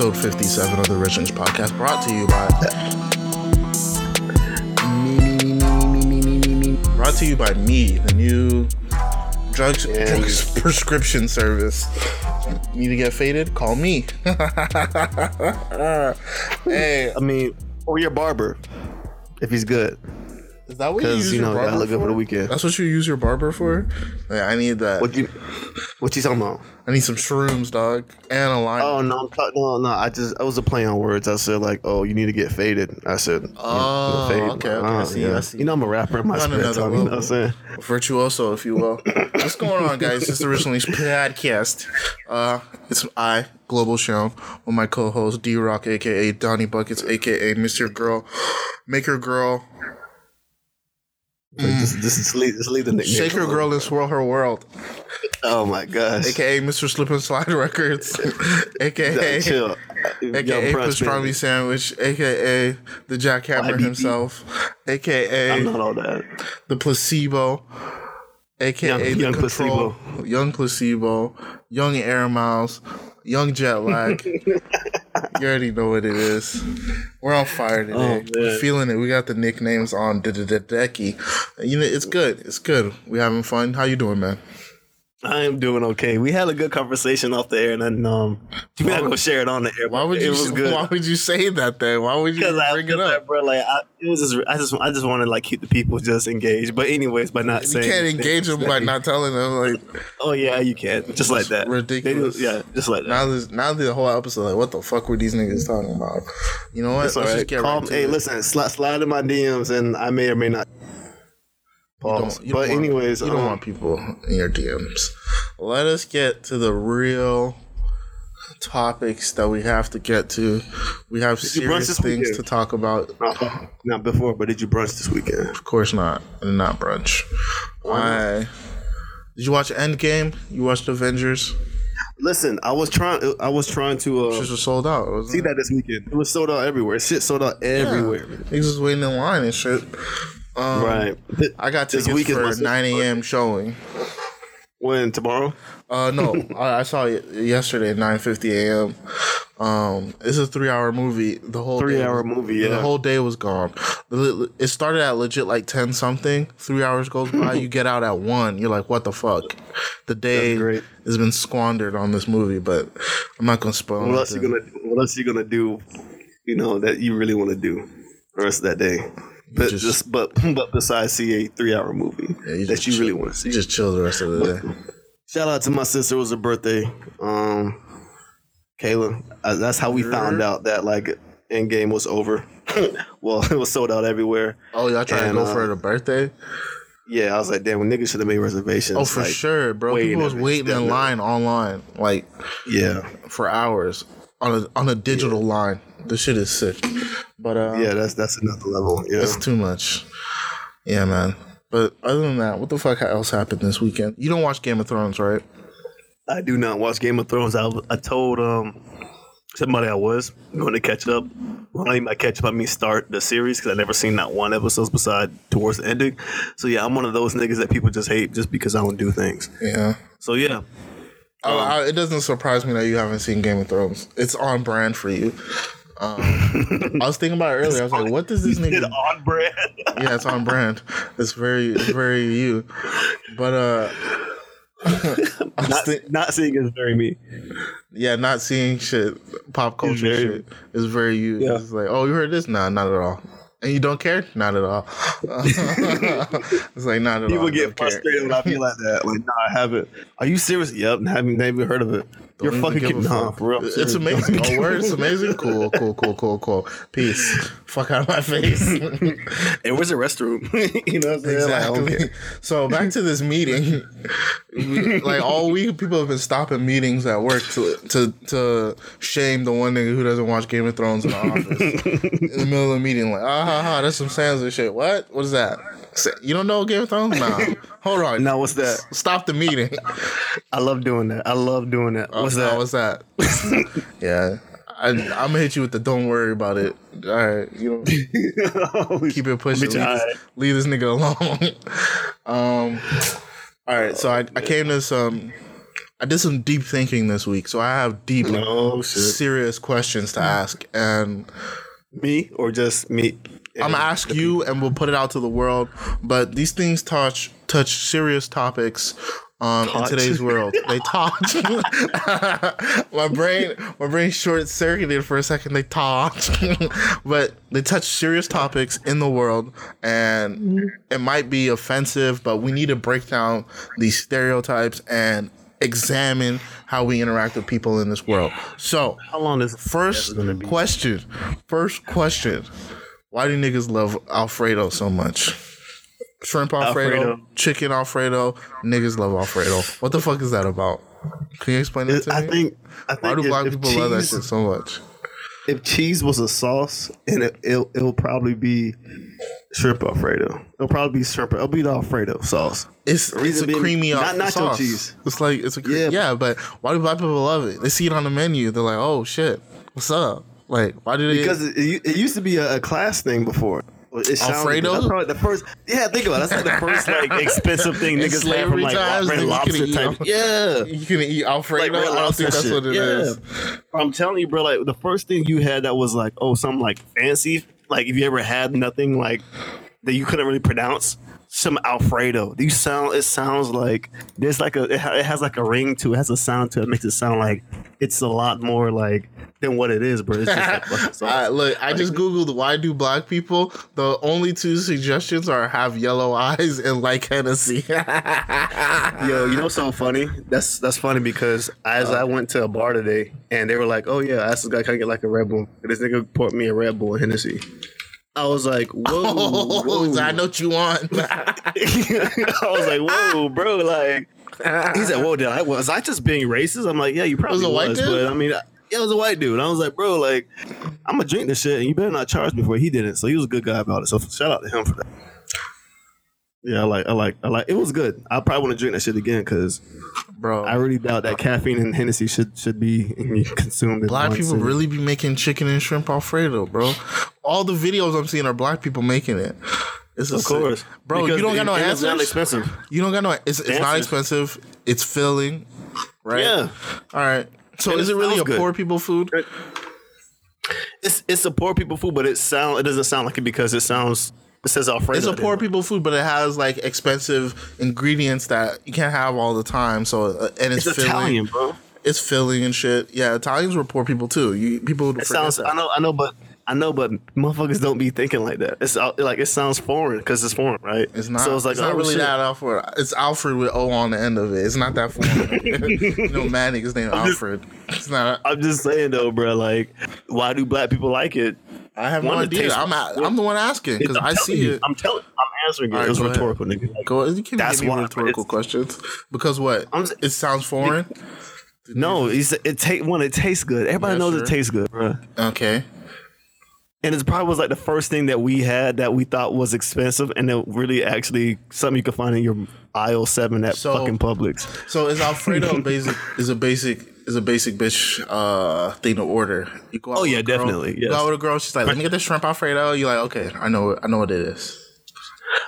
episode 57 of the Richings Podcast, brought to you by. me, me, me, me, me, me, me, me, Brought to you by me, the new drugs, drugs prescription service. Need to get faded? Call me. hey, I mean, oh, or your barber, if he's good. Is that what you Because use you your know, barber gotta look for? good for the weekend. That's what you use your barber for? Yeah, I need that. What you, what you talking about? I need some shrooms, dog, and a line. Oh no, I'm talk- no, no. I just, I was a play on words. I said like, oh, you need to get faded. I said, you Oh, fade. okay, okay, I Uh, see, I see. You know, I'm a rapper in my On spare another time. You know what. I'm saying? virtuoso, if you will. What's going on, guys? It's the Originally Podcast. Uh, it's I, Global Show, with my co-host D Rock, aka Donnie Buckets, aka Mr. Girl, Maker Girl, Like, mm. just, just leave, just leave the nickname. Shake Her. Girl, and Swirl Her World, Oh my gosh. aka Mr. Slip and Slide Records, aka Chill. aka Pastrami. Sandwich, aka the Jackhammer YBP. himself, aka I'm not all that. the placebo, aka Young- the young control, young placebo, young air miles, young jet lag. you already know what it is. We're on fire today. Oh, We're feeling it. We got the nicknames on decky. You know, it's good. It's good. We having fun. How you doing, man? I am doing okay. We had a good conversation off the air, and then um, we're not gonna share it on the air. Why would it you? was good. Why would you say that then? Why would you Because I bring it up? bro. Like I, it was just, I just, I just want to like keep the people just engaged. But anyways, by not You saying, you can't engage them by not telling them. Like Oh yeah, you can. Just like that. ridiculous. Do- yeah, just like that. now, this now the whole episode. Like, what the fuck were these niggas talking about? You know what? It's Let's right. just get Call- right hey, it. listen, slide, slide in my DMs, and I may or may not. You don't- Pause. you don't but want- anyways, you don't um, want people in your DMs. Let us get to the real topics that we have to get to. We have you brunch serious things weekend? to talk about. uh, not before, but did you brunch this weekend? Of course not. Not brunch. Why? Did you watch Endgame? You watched Avengers? Listen, I was trying. I was trying to uh, Just was sold out. wasn't see it? that this weekend. It was sold out everywhere. Shit sold out everywhere. Niggas was waiting in line and shit. Um, Right. I got This tickets week for my a 9 a.m. showing. When tomorrow? Uh, no, I, I saw it yesterday at 9:50 a.m. Um, it's a three-hour movie. The whole three-hour was- movie, The whole day was gone. It started at legit like ten something. Three hours goes by. you get out at one. You're like, what the fuck? The day has been squandered on this movie. But I'm not gonna spoil. What else you gonna What else you gonna do? You know that you really want to do the rest of that day. But just- just, but but besides see a three hour movie Yeah, you that you really want to see. You just chill the rest of the day. Shout out to my sister. It was her birthday. Um, Kayla. Uh, that's how we found out that like Endgame was over. well, it was sold out everywhere. Oh, y'all trying And, to go uh, for the birthday? Yeah, I was like, damn, when niggas should have made reservations. Oh, for like, sure, bro. People was waiting in line online, like Yeah, for hours on a on a digital line. This shit is sick. But uh, yeah, that's that's another level. Yeah, It's too much. Yeah, man. But other than that, what the fuck else happened this weekend? You don't watch Game of Thrones, right? I do not watch Game of Thrones. I, I told um somebody I was going to catch up. Well, I mean by catch up, I mean start the series because I never seen not one episode beside towards the ending. So yeah, I'm one of those niggas that people just hate just because I don't do things. Yeah. So yeah, Oh, I, it doesn't surprise me that you haven't seen Game of Thrones. It's on brand for you. Um, I was thinking about it earlier. I was like, what does this nigga? on brand. Yeah, it's on brand. It's very, it's very you. But uh, not, think- not seeing is very me. yeah, not seeing shit, pop culture very- shit is very you. Yeah. It's like, oh, you heard this? Nah, not at all. And you don't care? Not at all. it's like not at all. People get don't care. frustrated when I feel like that. Like, nah, I haven't. Are you serious? Yep, haven't never even heard of it. You're fucking kidding. give a Nah, fuck. for real. It's amazing. Don't Oh, word, it's amazing. Cool, cool, cool, cool, cool. Peace. Fuck out of my face. And where's the restroom? you know what I'm saying? Like, exactly. care. So back to this meeting. We- like all week, people have been stopping meetings at work to to to shame the one nigga who doesn't watch Game of Thrones in the office in the middle of the meeting. Like, ah ha ha, that's some Sans and shit. What? What is that? You don't know Game of Thrones? Nah. Hold on. Now what's that? Stop the meeting. I love doing that. I love doing that. What's Oh, that? What's that? yeah. I, I'm gonna hit you with the don't worry about it. All right, you know, keep it pushing. Leave, all this, leave this nigga alone. um, all right, so I, I came to some I did some deep thinking this week, so I have deep, No shit. serious questions to ask, and Me or just me? I'm gonna ask you, and we'll put it out to the world. But these things touch touch serious topics. Um, in today's world, they touch. my brain, my brain short circuited for a second. They touch, but they touch serious topics in the world, and it might be offensive. But we need to break down these stereotypes and examine how we interact with people in this world. So, How long is First question. First question. Why do niggas love Alfredo so much? Shrimp Alfredo, Alfredo. chicken Alfredo. Niggas love Alfredo. What the fuck is that about? Can you explain that to I me? think. I think Why do if, black if people cheese, love that shit so much? If cheese was a sauce, and it, it'll, it'll probably be shrimp Alfredo. It'll probably be shrimp. It'll be the Alfredo sauce. It's it's a being- creamy not nacho sauce. cheese. It's like it's a cre- Yeah. yeah. but why do black people love it? They see it on the menu. They're like, oh shit, what's up? Like, why do they? Because it, it, it used to be a, a class thing before. It sounded- Alfredo? That's probably the first. Yeah, think about it. That's like the first like expensive thing In niggas had from like times, red lobster eat type. Yeah. you can eat Alfredo. Like red I don't lobster think that's shit. what it yeah. is. I'm telling you, bro. Like the first thing you had that was like, oh, something like fancy. Like if you ever had nothing like that you couldn't really pronounce. Some Alfredo. You sound. It sounds like there's like a. It, ha- it has like a ring to it. it. Has a sound to it. it. Makes it sound like it's a lot more like than what it is, bro. It's just like look, I just googled why do black people. The only two suggestions are have yellow eyes and like Hennessy. Yo, you know something funny? That's that's funny because as uh. I went to a bar today and they were like, "Oh yeah, I asked this guy can I get like a Red Bull." And this nigga poured me a Red Bull and Hennessy. I was like, "Whoa!" oh, whoa. I know what you want. I was like, "Whoa, bro!" Like he said, "Whoa, did I was I just being racist?" I'm like, "Yeah, you probably was was, a white dude? but I mean." Yeah, it was a white dude. I was like, bro, like, I'm gonna drink this shit, and you better not charge me for it. He didn't, so he was a good guy about it. So shout out to him for that. Yeah, I like, I like, I like. It was good. I probably want to drink that shit again because Bro, I really doubt that caffeine and Hennessy should should be consumed. Black people really be making chicken and shrimp Alfredo, bro. All the videos I'm seeing are black people making it. It's of course, bro. Because you don't got no it- It's not expensive. You don't got no. It's, it's not expensive. It's filling, right? Yeah, All right. So And is it it really a good. poor people food? it's it's a poor people food, but it sound it doesn't sound like it because it sounds it says Alfredo. It's a there. poor people food, but it has like expensive ingredients that you can't have all the time. So uh, and it's, It's filling. Italian, bro. It's filling and shit. Yeah, Italians were poor people too. You people would It sounds. that. I know. I know, but I know, but motherfuckers don't be thinking like that. It's out- like it sounds foreign because it's foreign, right? It's not. So it's like not oh, really shit. that Alfred. It's Alfred with O on the end of it. It's not that foreign. you know, mad niggas named Alfred. It's not. I'm just saying though, bro. Like, why do black people like it? I have no One, it idea. I'm a, good. I'm the one asking because I see you. it. I'm telling. I'm answering it. Right, it was go ahead. rhetorical, nigga. Like, Go. You can't That's give me why, rhetorical it's- questions because what? It sounds foreign. No, it's, it take one. It tastes good. Everybody Yeah, knows sure. it tastes good, bro. Okay. And it probably was like the first thing that we had that we thought was expensive, and it really actually something you could find in your aisle seven at So- fucking Publix. So is Alfredo basic? Is a basic? Is a basic bitch uh thing to order? You go out Oh, yeah, definitely, You go out with a girl. She's like, "Let me get the shrimp Alfredo." You're like, "Okay, I know. I know what it is."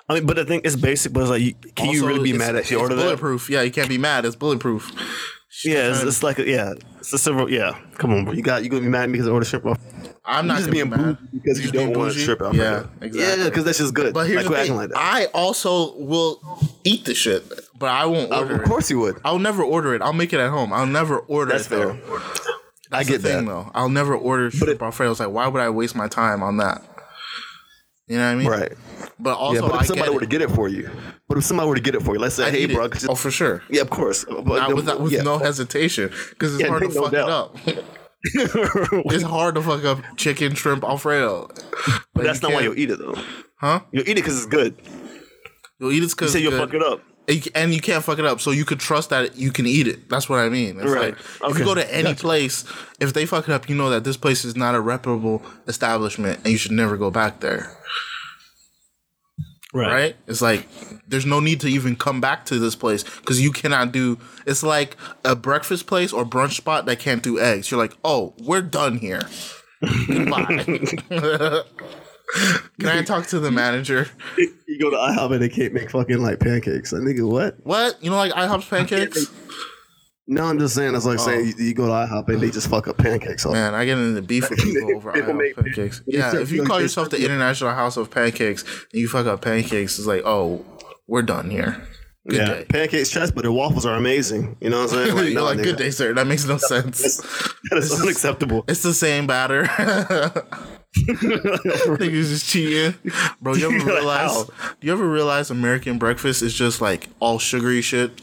I mean, but the thing is basic, but it's like, you, can you really be mad at she it's ordered that? bulletproof. Yeah, you can't be mad. It's bulletproof. Yeah, it's, it's like a, yeah, it's a several. Yeah, come on, bro. You got you gonna be mad at me because I ordered shrimp off? I'm not just being be mad because you don't want to trip out. Yeah, exactly. Yeah, because that's just good. But here's like, the thing: like. I also will eat the shit, but I won't Uh, order of course you would. I'll never order it. I'll make it at home. I'll never order That's it. Though. fair. I get the thing, that. though. I'll never order shrimp Alfredo. It's like, why would I waste my time on that? You know what I mean? Right. But also, yeah, but I if somebody get were to get it for you, but if somebody were to get it for you, let's say, I'd hey, bro, it. oh for sure. yeah, of course, but with, with yeah. no hesitation, because it's Yeah, hard to no fuck doubt. it up. it's hard to fuck up chicken, shrimp, Alfredo. But that's not why can't- you'll eat it though. Huh? You'll eat it because it's good. You'll eat it You because say you'll fuck it up. and you can't fuck it up. So you could trust that you can eat it. That's what I mean. It's Right. like if you go to any Gotcha. place, if they fuck it up, you know that this place is not a reputable establishment, and you should never go back there. Right? It's like there's no need to even come back to this place because you cannot do. It's like a breakfast place or brunch spot that can't do eggs. You're like, oh, we're done here. Goodbye. Can I talk to the manager? You go to IHOP and they can't make fucking like pancakes. Like, nigga, what? What? You know, like IHOP's pancakes? No, I'm just saying. It's like oh. saying you, you go to IHOP and they just fuck up pancakes. All. Man, I get into beef with people over People IHOP make- pancakes. Yeah, if you call yourself the International House of Pancakes and you fuck up pancakes, it's like, oh, we're done here. Good yeah, day. pancakes trash, but their waffles are amazing. You know what I'm saying? Like, no, like, good day, sir. That makes no sense. That is unacceptable. It's the same batter. Niggas just cheating, bro. You ever realize? how? Do you ever realize American breakfast is just like all sugary shit?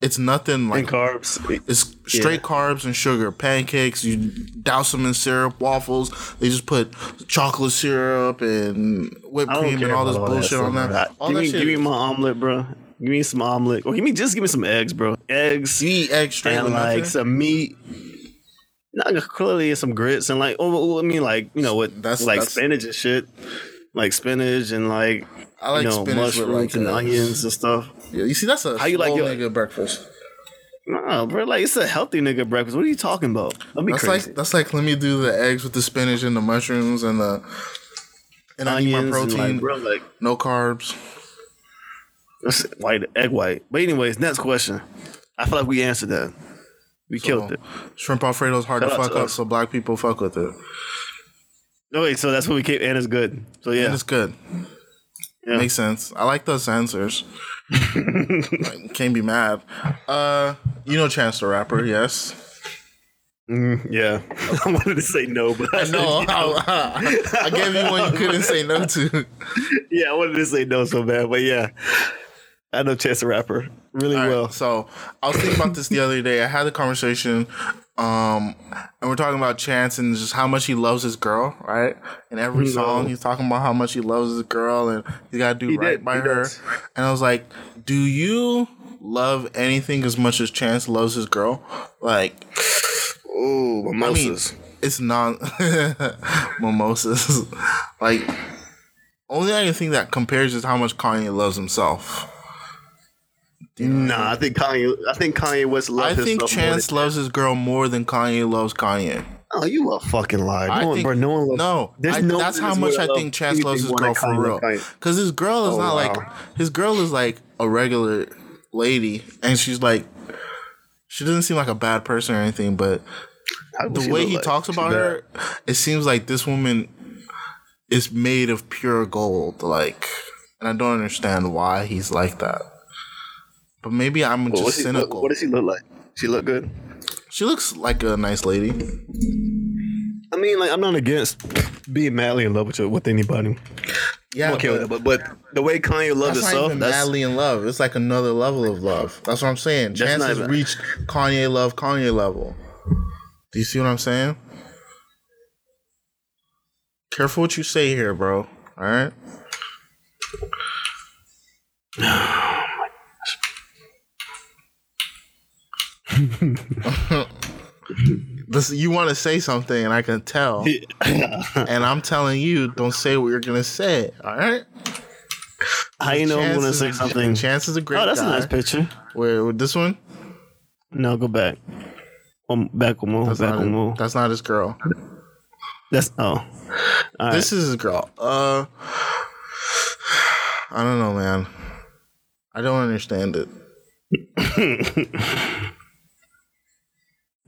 It's nothing like and carbs. It's straight carbs and sugar. Pancakes, you douse them in syrup. Waffles, they just put chocolate syrup and whipped cream and all this bullshit on that. All give that me, shit. give me my omelet, bro. Give me some omelet. Or give me just give me some eggs, bro. Eggs you eat eggs straight and like some meat. Not clearly some grits and like oh I mean like you know what That's- like that's- spinach and shit, like spinach and like I like you know spinach with, mushrooms like, and onions and stuff. Yeah, you see, that's a How you like your- nigga breakfast. No, bro, like it's a healthy nigga breakfast. What are you talking about? Let me That's crazy. like that's like let me do the eggs with the spinach and the mushrooms and the and I need onions my protein, like, bro, like no carbs. that's white egg white. But anyways, next question. I feel like we answered that. We killed it. Shrimp Alfredo is hard Shout to fuck to up, us. so black people fuck with it. No wait, so that's what we keep and it's good. So yeah, And it's good. Yeah. Makes sense. I like those answers. like, can't be mad. Uh, you know Chance the Rapper, yes. Mm, yeah. I wanted to say no, but I No, said, I, I gave you one you couldn't say no to. yeah, I wanted to say no so bad, but yeah, I know Chance the Rapper really All right, well. so I was thinking about this the other day. I had the conversation, um, and we're talking about Chance and just how much he loves his girl, right? In every No. song, he's talking about how much he loves his girl and he's got to do He right did, by he her. does. And I was like, do you love anything as much as Chance loves his girl? Like, Oh, I mean, mimosas. it's not mimosas. like, only I can think that compares is how much Kanye loves himself. Nah, I think Kanye. I think Kanye West loves. I think Chance loves his girl more than Kanye loves Kanye. Oh, you a fucking liar. I No think, no one loves. no, I- no that's how much I think Chance loves his girl for real. Because his girl is Oh, not wow. like his girl is like a regular lady, and she's like she doesn't seem like a bad person or anything, but the way he like? talks about bad. her, it seems like this woman is made of pure gold. Like, and I don't understand why he's like that. But maybe I'm What, just he look- cynical. what does she look like? She look good. she looks like a nice lady. I mean, like I'm not against being madly in love with with anybody. Yeah, I'm okay with but- but but the way Kanye loves That's not himself, even that's madly in love. It's like another level of love. That's what I'm saying. That's Chance has even- reached Kanye love, Kanye level. Do you see what I'm saying? Careful what you say here, bro. All right. You want to say something, and I can tell. and I'm telling you, don't say what you're gonna say. All right. how you know I'm gonna say something. Chance is a great Oh, that's guy. a nice picture. Where with this one? No, go back. One back one more. That's Back not, one more. that's not his girl. That's oh. All right. This is his girl. Uh, I don't know, man. I don't understand it.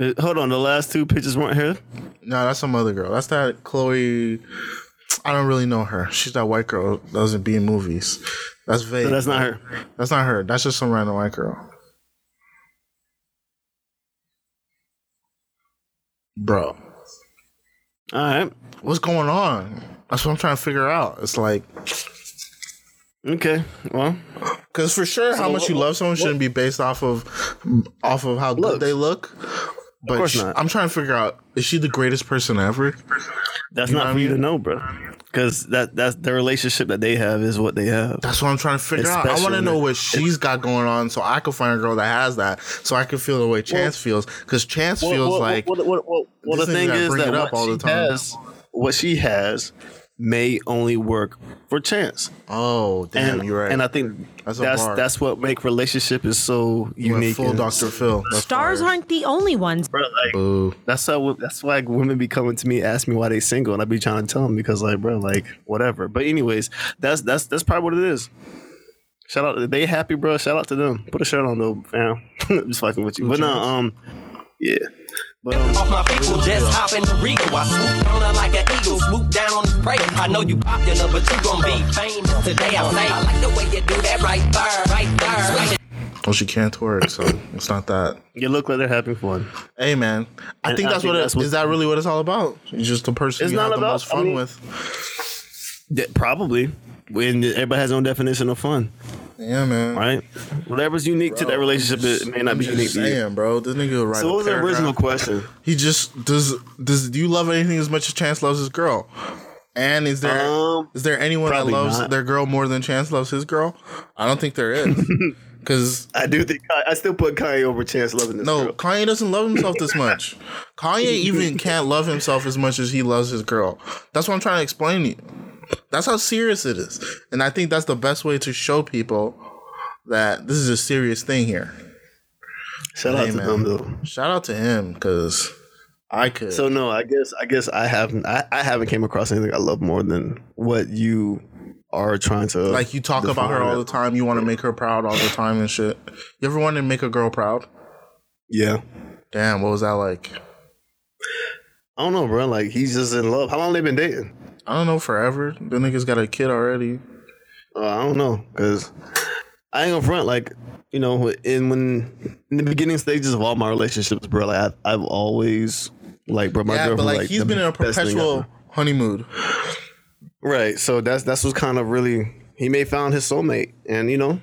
Uh, Hold on, the last two pictures weren't here. No, that's some other girl. That's that Chloe. I don't really know her. She's that white girl that doesn't be in movies. That's vague. So that's not her. That's not her. That's just some random white girl. Bro, All right. what's going on? That's what I'm trying to figure out. It's like, Okay. Well, because for sure, how So much you love someone shouldn't be based off of off of how good they look. But course not. I'm trying to figure out: is she the greatest person ever? that's You know not what for I you to mean? know, bro. Because that that's the relationship that they have is what they have. That's what I'm trying to figure It's out. I want special, to know man. what she's got going on, so I can find a girl that has that, so I can feel the way Chance feels. Because Chance Well, feels well, like well, well, well, well, this the nigga thing gotta is bring that it up what all she the time. has, what she has, may only work for chance. oh damn, and you're right. And I think That's that's that's, what make relationship is so unique. full Dr. Phil. That's Stars fire. aren't the only ones. Bro, like Boo. that's how that's why women be coming to me ask me why they single, and I be trying to tell them because like bro, like whatever. But anyways, that's that's that's probably what it is. Shout out, they happy, bro. Shout out to them. Put a shirt on though, fam. just fucking with you. But no, um, yeah. But um, Off my people, just hop in the Regal. I swoop on her like an eagle, swoop down on the prey. I know you popular, but you gon' be famous today. I say, I like the way you do that right there, right there. Switch Well, she can't twerk, so it's not that. you look like they're having fun. Hey, man, I And think I that's think what that's is. what- Is that really what it's all about? You're just the person It's you not have the about- most I fun mean- with. Yeah, probably. When everybody has their own definition of fun, Yeah, man. right? Whatever's unique to that relationship, it may not I'm be just unique to you. bro. This nigga write So what was the original question? He just does. Does do you love anything as much as Chance loves his girl? And is there is Um, there anyone that loves not. their girl more than Chance loves his girl? I don't think there is. Because I do think I still put Kanye over Chance loving this no, girl. Kanye doesn't love himself this much. Kanye even can't love himself as much as he loves his girl. That's what I'm trying to explain to you. That's how serious it is, and I think that's the best way to show people that this is a serious thing here. Shout out to man. them though. Shout out to him because I could. So no, I guess I guess I haven't I, I haven't came across anything I love more than what you are trying to Like you talk about her all the time. You want to make her proud all the time and shit. You ever wanted to make a girl proud? Yeah. Damn, what was that like? I don't know, bro. Like he's just in love. How long they been dating? I don't know. Forever. The nigga's got a kid already. Uh, I don't know, cause I ain't gonna front. Like you know, in when in the beginning stages of all my relationships, bro. Like I've, I've always like, bro. My yeah, but girlfriend, like, he's been in a perpetual honeymoon. Right. So that's that's what's kind of really he may found his soulmate, and you know,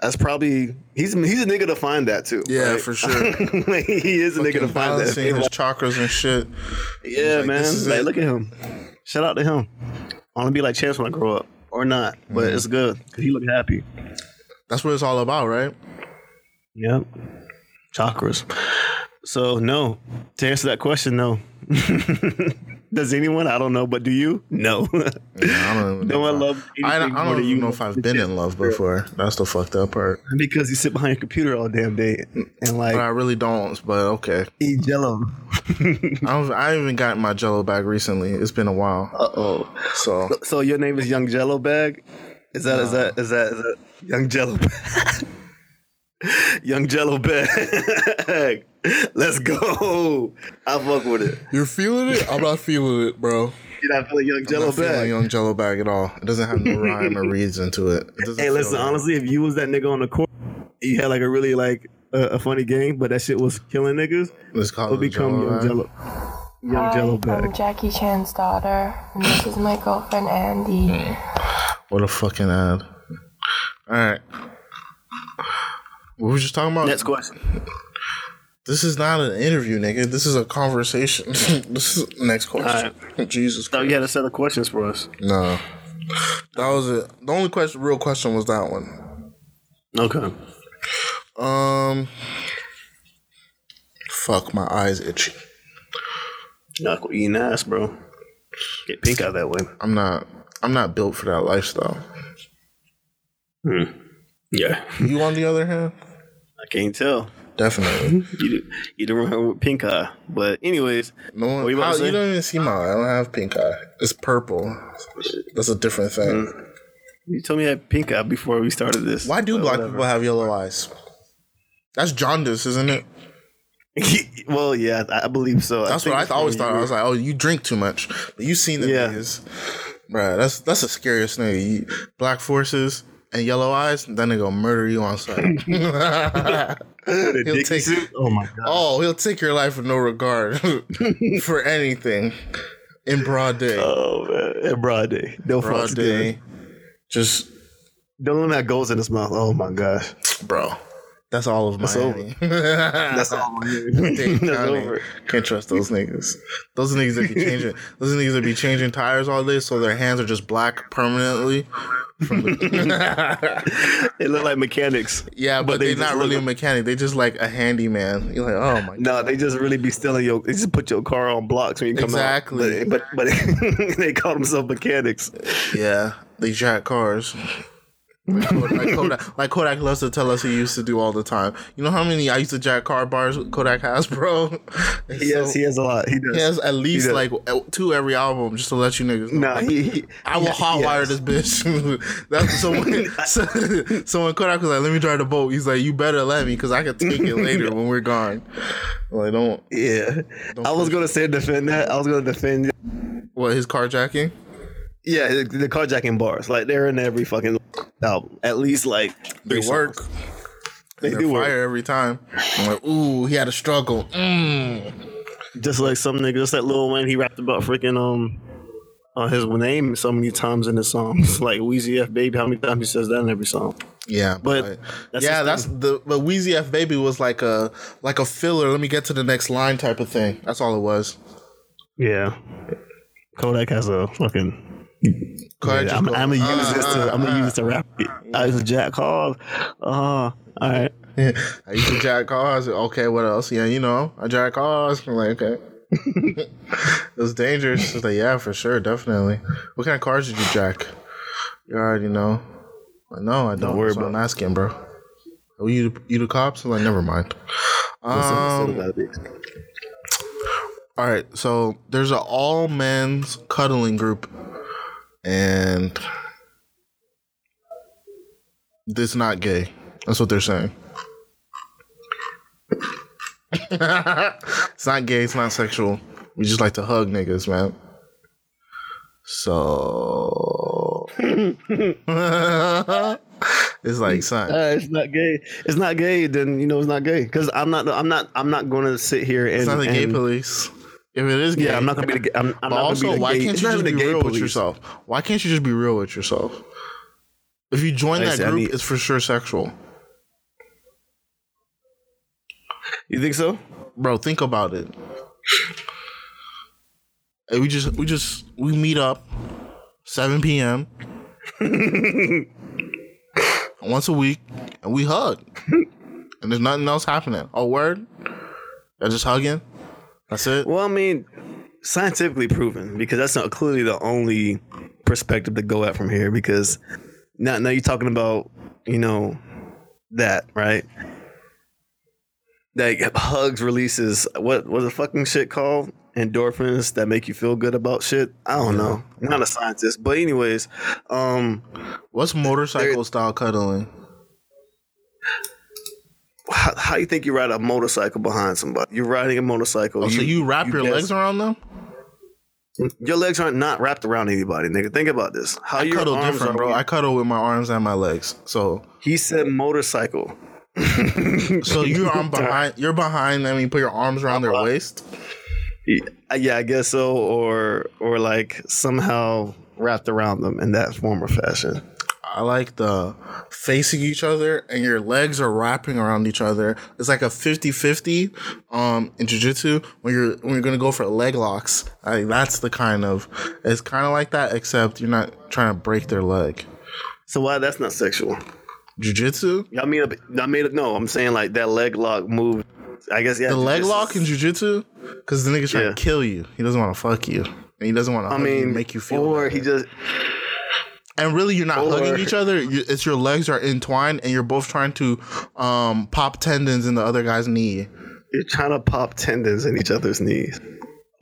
that's probably he's he's a nigga to find that too. Yeah, right? for sure. He is a nigga to find that. his chakras and shit. Yeah, like, man. Like, look at him. Shout out to him. I want to be like Chance when I grow up, or not, but Mm-hmm. it's good because he look happy. That's what it's all about, right? Yep. Chakras. So no, to answer that question, no. Does anyone? I don't know, but do you? No. Yeah, I don't even No know one if I- love I, don't even you know if I've been in love before. That's the fucked up part. because you sit behind your computer all damn day and But like I really don't. But okay. eat jello. I, don't, I haven't even gotten my Jello bag recently. It's been a while. Uh oh. So So your name is Young Jello Bag? Is that is that is that is that Young Jello Bag? Young Jello Bag. Let's go. I fuck with it. you're feeling it? I'm not feeling it, bro. You're not feeling Young I'm Jello not feeling Bag. young Jello bag at all. It doesn't have no rhyme or reason to it. it Hey, listen. Honestly, if you was that nigga on the court, you had like a really like a, a funny game, but that shit was killing niggas. Let's call It'll become Jello Young. Jello. Young Hi, Jello I'm Jackie Chan's daughter, and this is my girlfriend Andy. Mm. What a fucking ad. All right. What were we just talking about? Next question. This is not an interview, nigga. This is a conversation. this is next question. Jesus So Christ. you had a set of questions for us. No. That was it. The only question, real question was that one. Okay. Um. Fuck, my eyes itchy. Not gonna eating ass, bro. Get pink out that way. I'm not. I'm not built for that lifestyle. Hmm. Yeah. You, on the other hand, I can't tell. definitely. You do, you don't remember with pink eye. But anyways, No one. You you don't even see my eye. I don't have pink eye. It's purple. That's a different thing. you told me I had pink eye before we started this. Why do black whatever. people have yellow eyes? That's jaundice, isn't it? well, yeah, I I believe so. That's think what I th- always thought. I was like, oh, you drink too much. But you seen the Yeah. niggas, bruh. That's that's the scariest thing. You, black forces and yellow eyes, then they go murder you on sight. He'll take- suit? Oh my god. oh, he'll take your life with no regard for anything in broad day. Oh man, in broad day, no broad day, day. just Don't let that goes in his mouth. Oh my gosh, bro. That's all of Miami. that's all. Dade That's over. Can't trust those niggas. Those niggas that be changing. Those niggas that be changing tires all day, so their hands are just black permanently. The, They look like mechanics. yeah, but, But they they're just not really a mechanic. They just like a handyman. You're like, oh my. God. No, they just really be stealing your. They just put your car on blocks when you come Exactly. out. But but, but they call themselves mechanics. Yeah, they jack cars. Like Kodak, like, Kodak, like Kodak loves to tell us he used to do all the time. You know how many I used to jack car bars Kodak has, bro? It's He has, he has a lot. He does. he has at least like two every album, just to let you niggas know. Nah, he, he- I will he- hotwire this bitch. That's so when, so, so when Kodak was like, "Let me drive the boat," he's like, "You better let me, cause I can take it later when we're gone." Like, don't Yeah, I was gonna say defend that. I was gonna defend. what his carjacking. Yeah, the, the carjacking bars, like they're in every fucking album. At least like They work. songs. They do work. fire every time. I'm like, ooh, he had a struggle. Mm. Just like some niggas, just like Lil Wayne, he rapped about freaking um uh, his name so many times in his songs. like Weezy F Baby, how many times he says that in every song? Yeah, But that's yeah, that's the but Weezy F Baby was like a like a filler. Let me get to the next line type of thing. That's all it was. Yeah. Kodak has a fucking. Yeah, I'm, I'm gonna use "Uh, this to. I'm uh, gonna use this to rap. it. I was a Jack Hall. Uh, all right. I used to jack cars. Okay, what else? Yeah, you know, I jack cars. I'm like, okay. it was dangerous. It's like, yeah, for sure, definitely. What kind of cars did you jack? You already know. I know, I don't. worry That's what I'm about asking, bro. Are you you the cops? I'm like, never mind. Um, all right, so there's an all men's cuddling group, and this not gay. That's what they're saying. it's not gay. It's not sexual. We just like to hug niggas, man. So it's like, son, Uh, it's not gay. It's not gay. Then you know it's not gay because I'm not. I'm not. I'm not going to sit here and. it's not the gay and- police. If it is gay, Yeah, I'm not gonna be the. I'm, I'm not also, gonna be the why gay. can't you just be even the gay real with yourself? Why can't you just be real with yourself? If you join Like that said, group, need- it's for sure sexual, You think so? bro. Think about it. And we just, we just, we meet up, seven p.m. once a week, and we hug, and there's nothing else happening. Oh, word? They're just hugging. That's it. Well, I mean, scientifically proven because that's not clearly the only perspective to go at from here. Because now, now you're talking about you know that right? Like hugs releases what was the fucking shit called? Endorphins that make you feel good about shit. I don't know. I'm not a scientist, but anyways, um, What's motorcycle style cuddling? How, how you think you ride a motorcycle behind somebody? You're riding a motorcycle. Oh, so you wrap your guess- legs around them? Your legs aren't not wrapped around anybody, nigga. Think about this. How I your cuddle arms different, bro. I cuddle with my arms and my legs. So He said motorcycle. So you're on behind. You're behind them. You put your arms around their waist. Yeah, yeah, I guess so, or or like somehow wrapped around them in that form or fashion. I like the facing each other and your legs are wrapping around each other. It's like a 50-50 um in jiu-jitsu when you're when you're gonna go for leg locks. I that's the kind of it's kind of like that except you're not trying to break their leg. So why that's not sexual? Jiu-jitsu? I mean, I mean, no, I'm saying like that leg lock move. I guess yeah. The leg just- lock in jiu-jitsu? Because the nigga's trying Yeah. to kill you. He doesn't want to fuck you. And he doesn't want to I mean, make you feel or he just And really, you're not Or- hugging each other. You, it's your legs are entwined, and you're both trying to um, pop tendons in the other guy's knee. you're trying to pop tendons in each other's knees.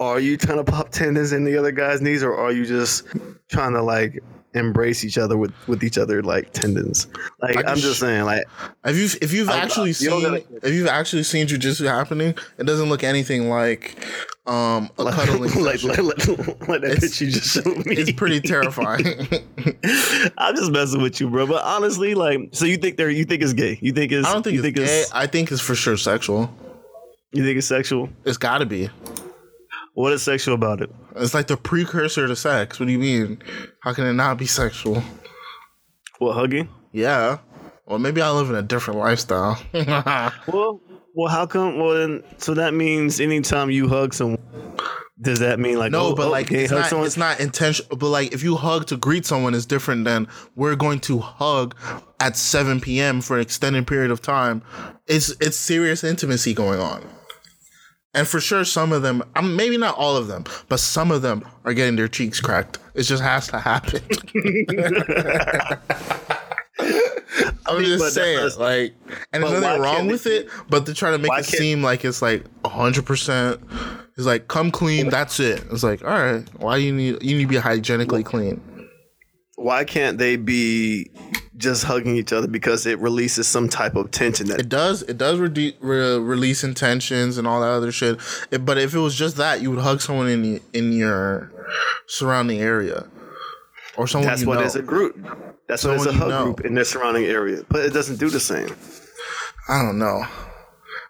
Are you trying to pop tendons in the other guy's knees, or are you just trying to like embrace each other with with each other like tendons? Like I'm sh- just saying, like If you if you've I'm- actually seen if you've actually seen jujitsu happening, it doesn't look anything like um, a cuddling. like, like, like, like that It's- bitch you just showed me. it's pretty terrifying. I'm just messing with you, bro. But honestly, like, so you think they're you think it's gay? You think it's I don't think you it's gay. I think it's for sure sexual. you think it's sexual? It's got to be. What is sexual about it? It's like the precursor to sex. What do you mean? How can it not be sexual? What hugging? Yeah. Well, maybe I live in a different lifestyle. Well, well, how come? Well, then, so that means anytime you hug someone, does that mean like No, oh, but oh, like it's not, someone? it's not intentional. But like if you hug to greet someone is different than we're going to hug at 7 p.m. for an extended period of time. It's it's serious intimacy going on. And for sure, some of them, um, maybe not all of them, but some of them are getting their cheeks cracked. It just has to happen. I'm mean, but just saying, that's- like, and there's nothing wrong with it, but they're trying to make it seem like it's like hundred percent. It's like come clean, that's it. It's like, all right, why you need you need to be hygienically clean? Why can't they be just hugging each other because it releases some type of tension that It does, it does rede- re- release intentions and all that other shit. It- but if it was just that, you would hug someone in the, in your surrounding area, or someone that's what know. is a group. That's what is a hug know. group in their surrounding area. But it doesn't do the same. I don't know.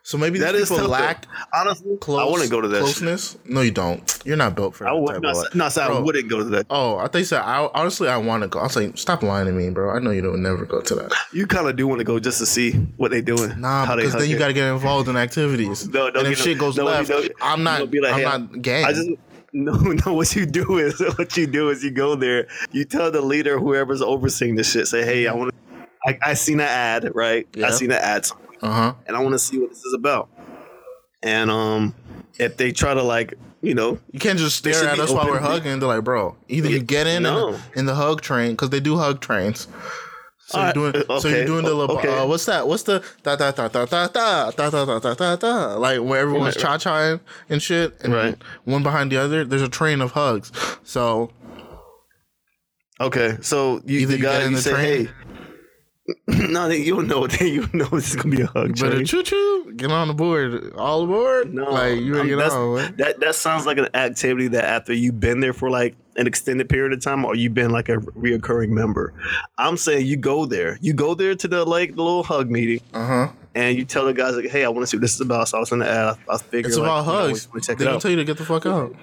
So maybe That is people lack honestly. close. I want to go to that. shit. closeness. No, you don't. You're not built for. I that would type not. say-. Not say I Bro. wouldn't go to that. Oh, I think said. I, honestly, I want to go. I was like, stop lying to me, bro. I know you don't never go to that. You kind of do want to go just to see what they doing. Nah, how they because then you got to get involved in activities. No, no, and if shit goes no, left, know- I'm not. be like, I'm hey, not gang. I just no, no. What you do is what you do is you go there. You tell the leader, whoever's overseeing this shit, say, "Hey, I mm-hmm. want to. I, I seen an ad, right? Yeah. I seen an ad, uh huh. and I want to see what this is about." And um, if they try to like, you know, You can't just stare at us while we're hugging. They're like, bro, either you get in No. in, in the hug train because they do hug trains. So you're doing. uh, So you're doing the. little okay. Uh, what's that? What's the da da da da da da da da da da da da? Like where everyone's cha chaing and shit, and Right. one behind the other. There's a train of hugs. So okay. So you Either the you guy you the say, train- "Hey." no, they- you don't know. You know it's gonna be a hug. better train. choo choo, get on the board, all aboard. No, like you ready to get on? That that sounds like an activity that after you've been there for like an extended period of time, or you've been like a reoccurring member. I'm saying you go there, you go there to the like the little hug meeting, Uh huh. and you tell the guys like, "Hey, I want to see what this is about." So I was in the ad. I, I figured It's like, about you know, hugs. we check They it don't out. tell you to get the fuck out.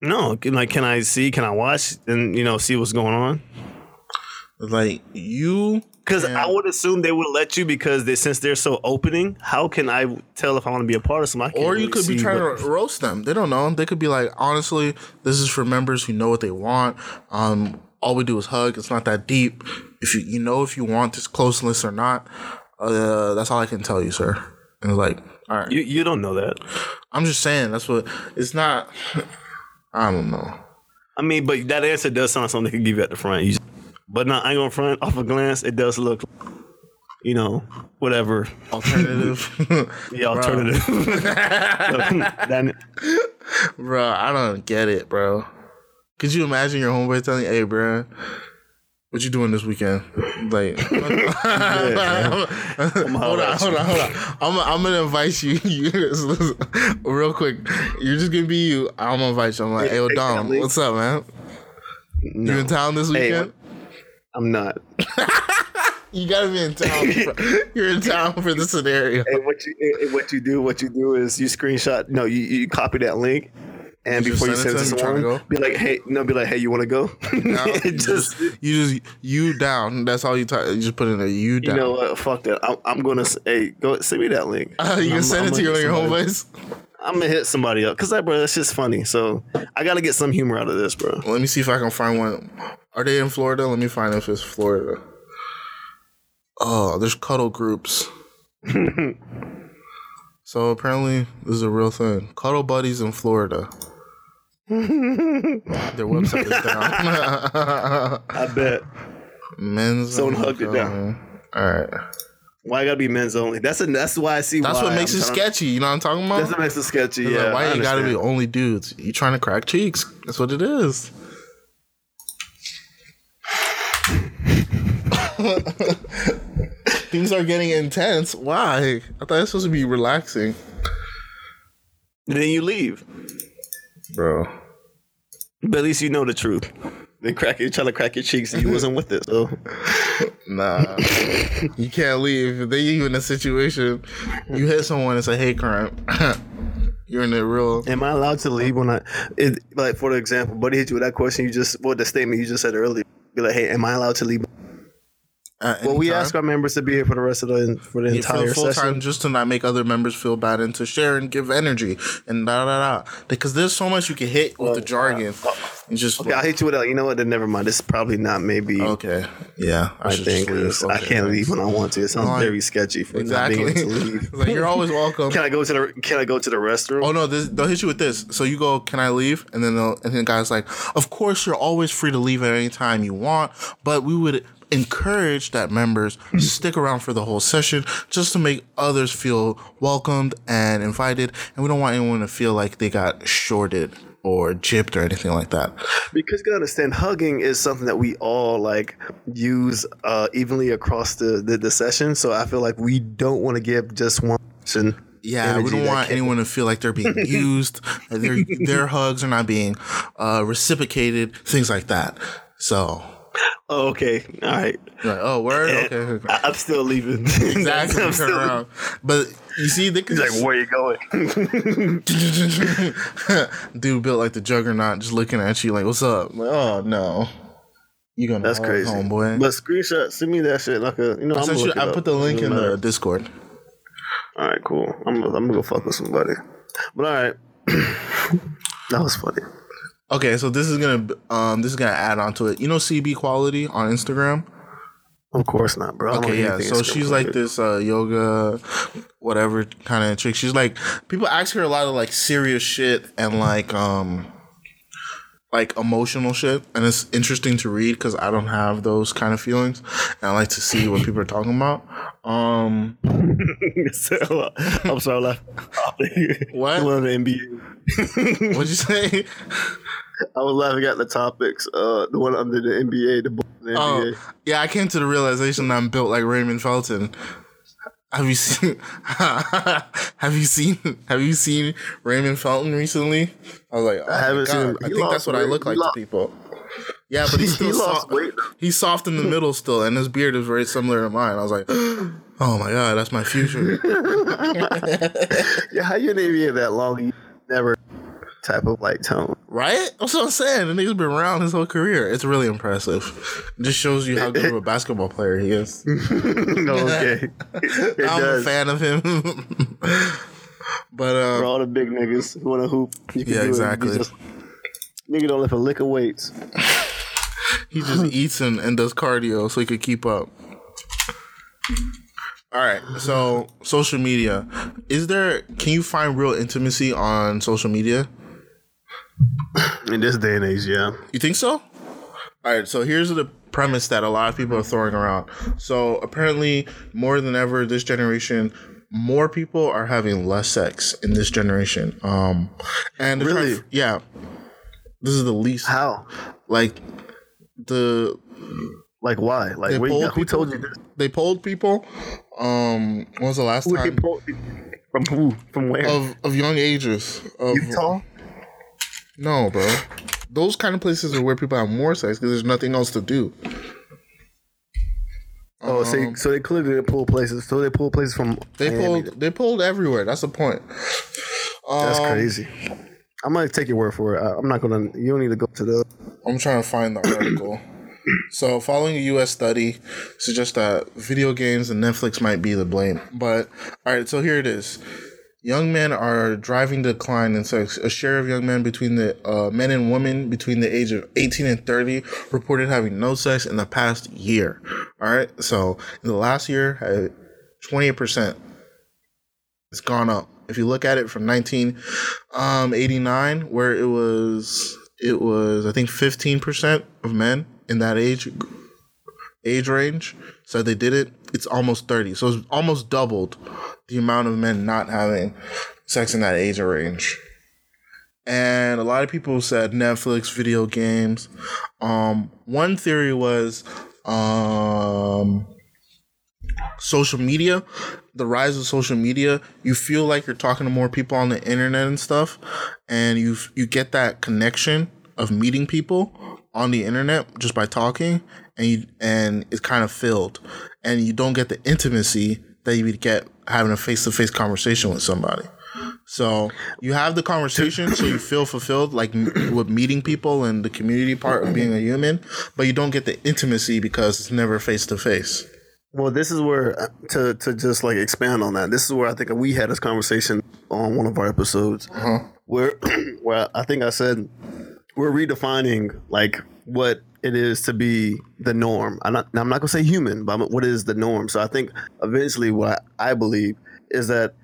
No, like, can I see? Can I watch and you know see what's going on? Like you, Because I would assume they would let you because they since they're so opening. How can I tell if I want to be a part of can't or you really could be trying what- to roast them. They don't know. They could be like, honestly, this is for members who know what they want. Um, all we do is hug. It's not that deep. If you you know if you want this closeness or not, uh, that's all I can tell you, sir. And it's like, all right. You you don't know that. I'm just saying that's what it's not. I don't know. I mean, but that answer does sound like something they could give you at the front. You just- but no, I ain't gonna front off a glance. It does look, you know, whatever. Alternative, The alternative. That- bro. I don't get it, bro. Could you imagine your homeboy telling you, "Hey, bro, what you doing this weekend?" Like, hold on, hold on, hold on. I'm, I'm gonna invite you, you real quick. You're just gonna be you. I'm gonna invite you. I'm like, hey, yo, Hey, Dom, can I leave? what's up, man? no, You in town this Hey, weekend? I'm not. you gotta be in town. for- You're in town for the scenario. And what you and what you do, what you do is you screenshot. No, you, you copy that link. And You just before you send send it it to to them, trying to someone, be like, "Hey, no, be like, hey, you want to go?" No, you just, just you just you down. That's all you talk. You just put in there. You down. you know what? Fuck that. I'm, I'm gonna say, hey, go send me that link. Uh, you can I'm- send I'm it to you gonna your hit home base. I'm gonna hit somebody up because that, bro, that's just funny. So I gotta get some humor out of this, bro. Let me see if I can find one. Are they in Florida? Let me find if it's Florida. Oh, there's cuddle groups. so apparently, this is a real thing. Cuddle buddies in Florida. Their website is down. I bet. Men's. Someone only hugged it down. All right. Why I gotta be men's only? That's a, that's why I see. That's what makes I'm it trying- sketchy. You know what I'm talking about? That's what makes it sketchy. Yeah. like, why I you gotta be only dudes? You trying to crack cheeks? That's what it is. Things are getting intense. Why? I thought it was supposed to be relaxing, And Then you leave. bro. But at least you know the truth. They crack you, trying to crack your cheeks, and you wasn't with it. So Nah, you can't leave. If they you in a situation, you hit someone, it's a hate crime. You're in the real. Am I allowed to leave when I, it, like for the example, buddy hit you with that question you just, well, the statement you just said earlier. Be like, hey, am I allowed to leave? At Well, we ask our members to be here for the rest of the for the entire full session. time just to not make other members feel bad and to share and give energy and da da da. Because there's so much you can hit with the jargon. And just Okay, I'll hit you with that. You know what? Then never mind. This is probably not maybe. okay, yeah, I I think leave. 'cause I can't leave when I want to. It sounds very sketchy for Exactly. not being able to leave. like you're always welcome. Can I go to the Can I go to the restroom? Oh no, this, they'll hit you with this. So you go, "Can I leave?" And then they'll, and then the guy's like, "Of course, you're always free to leave at any time you want, but we would encourage that members stick around for the whole session just to make others feel welcomed and invited. And we don't want anyone to feel like they got shorted or gypped or anything like that. Because you gotta understand, hugging is something that we all like use uh, evenly across the, the the session. So I feel like we don't want to give just one person. Yeah, we don't want anyone to feel like they're being used, their their hugs are not being uh, reciprocated, things like that. So, Oh, okay, all right. like, oh, word, okay, okay. I, I'm still leaving. exactly. I'm Turn still- around, but you see, they could He's like, where you going? dude built like the juggernaut, just looking at you like, "What's up?" Like, oh no, you gonna That's crazy, homeboy. But screenshot, send me that shit. Like a, you know, I, you- I put the link in Doesn't the. Discord. All right, cool. I'm I'm gonna go fuck with somebody. But all right, that was funny. Okay, so this is gonna um this is gonna add on to it. You know CB Quality on Instagram. Of course not, bro. Okay, yeah. So she's like this uh, yoga, whatever kind of chick. She's like people ask her a lot of like serious shit and like um like emotional shit, and it's interesting to read because I don't have those kind of feelings, and I like to see what people are talking about. Um, So, I'm sorry. What? Of the NBA. what'd you say? I was laughing at the topics. Uh, the one under the NBA, the, the NBA. Oh, yeah. I came to the realization that I'm built like Raymond Felton. Have you seen? have you seen? Have you seen Raymond Felton recently? I was like, oh I haven't seen him. I He think that's what I weight. look He like to lost- people. Yeah, but he's still lost soft. weight. He's soft in the middle still, and his beard is very similar to mine. I was like, oh my god, that's my future. Yeah, how you name NBA that long? You never type of like tone. Right? That's what I'm saying. The nigga's been around his whole career. It's really impressive. It just shows you how good of a basketball player he is. okay, it I'm does. a fan of him. but For uh, all the big niggas who want to hoop, you can Yeah, do it. exactly. You just, nigga don't lift a lick of weights. he just eats and, and does cardio so he could keep up. All right, so social media. Is there? Can you find real intimacy on social media? In this day and age, yeah. You think so? All right, so here's the premise that a lot of people are throwing around. So apparently, more than ever, this generation, more people are having less sex in this generation. Um, and trying- Really? yeah, this is the least. How? Like the Like why? Like They where polled who people? told you this? they polled people. Um, when was the last Who time? From who? From where? of of young ages? Of, Utah. No, bro. Those kind of places are where people have more sex because there's nothing else to do. Oh, so, Um, so they clearly pull places. So they pull places from. They Miami. pulled. They pulled everywhere. That's the point. That's Um, crazy. I'm gonna take your word for it. I, I'm not gonna. You don't need to go to the. I'm trying to find the article. so, following a U.S. study suggests that video games and Netflix might be the blame. But all right, so here it is. Young men are driving decline in sex. A share of young men between the uh, men and women between the age of 18 and 30 reported having no sex in the past year. All right, so in the last year, uh, 28%. It's gone up. If you look at it from 1989, where it was, it was I think 15% of men in that age age range said they did it. It's almost 30, so it's almost doubled the amount of men not having sex in that age range. And a lot of people said Netflix, video games. Um, one theory was um, social media, the rise of social media. You feel like you're talking to more people on the internet and stuff, and you you get that connection of meeting people on the internet just by talking, and you and it's kind of filled, and you don't get the intimacy that you would get having a face to face conversation with somebody. So you have the conversation, so you feel fulfilled, like with meeting people and the community part of being a human, but you don't get the intimacy because it's never face to face. Well, this is where uh, to to just like expand on that. This is where I think we had this conversation on one of our episodes, where where I think I said we're redefining like what it is to be the norm. I'm not I'm not gonna say human, but what is the norm. So I think eventually what I believe is that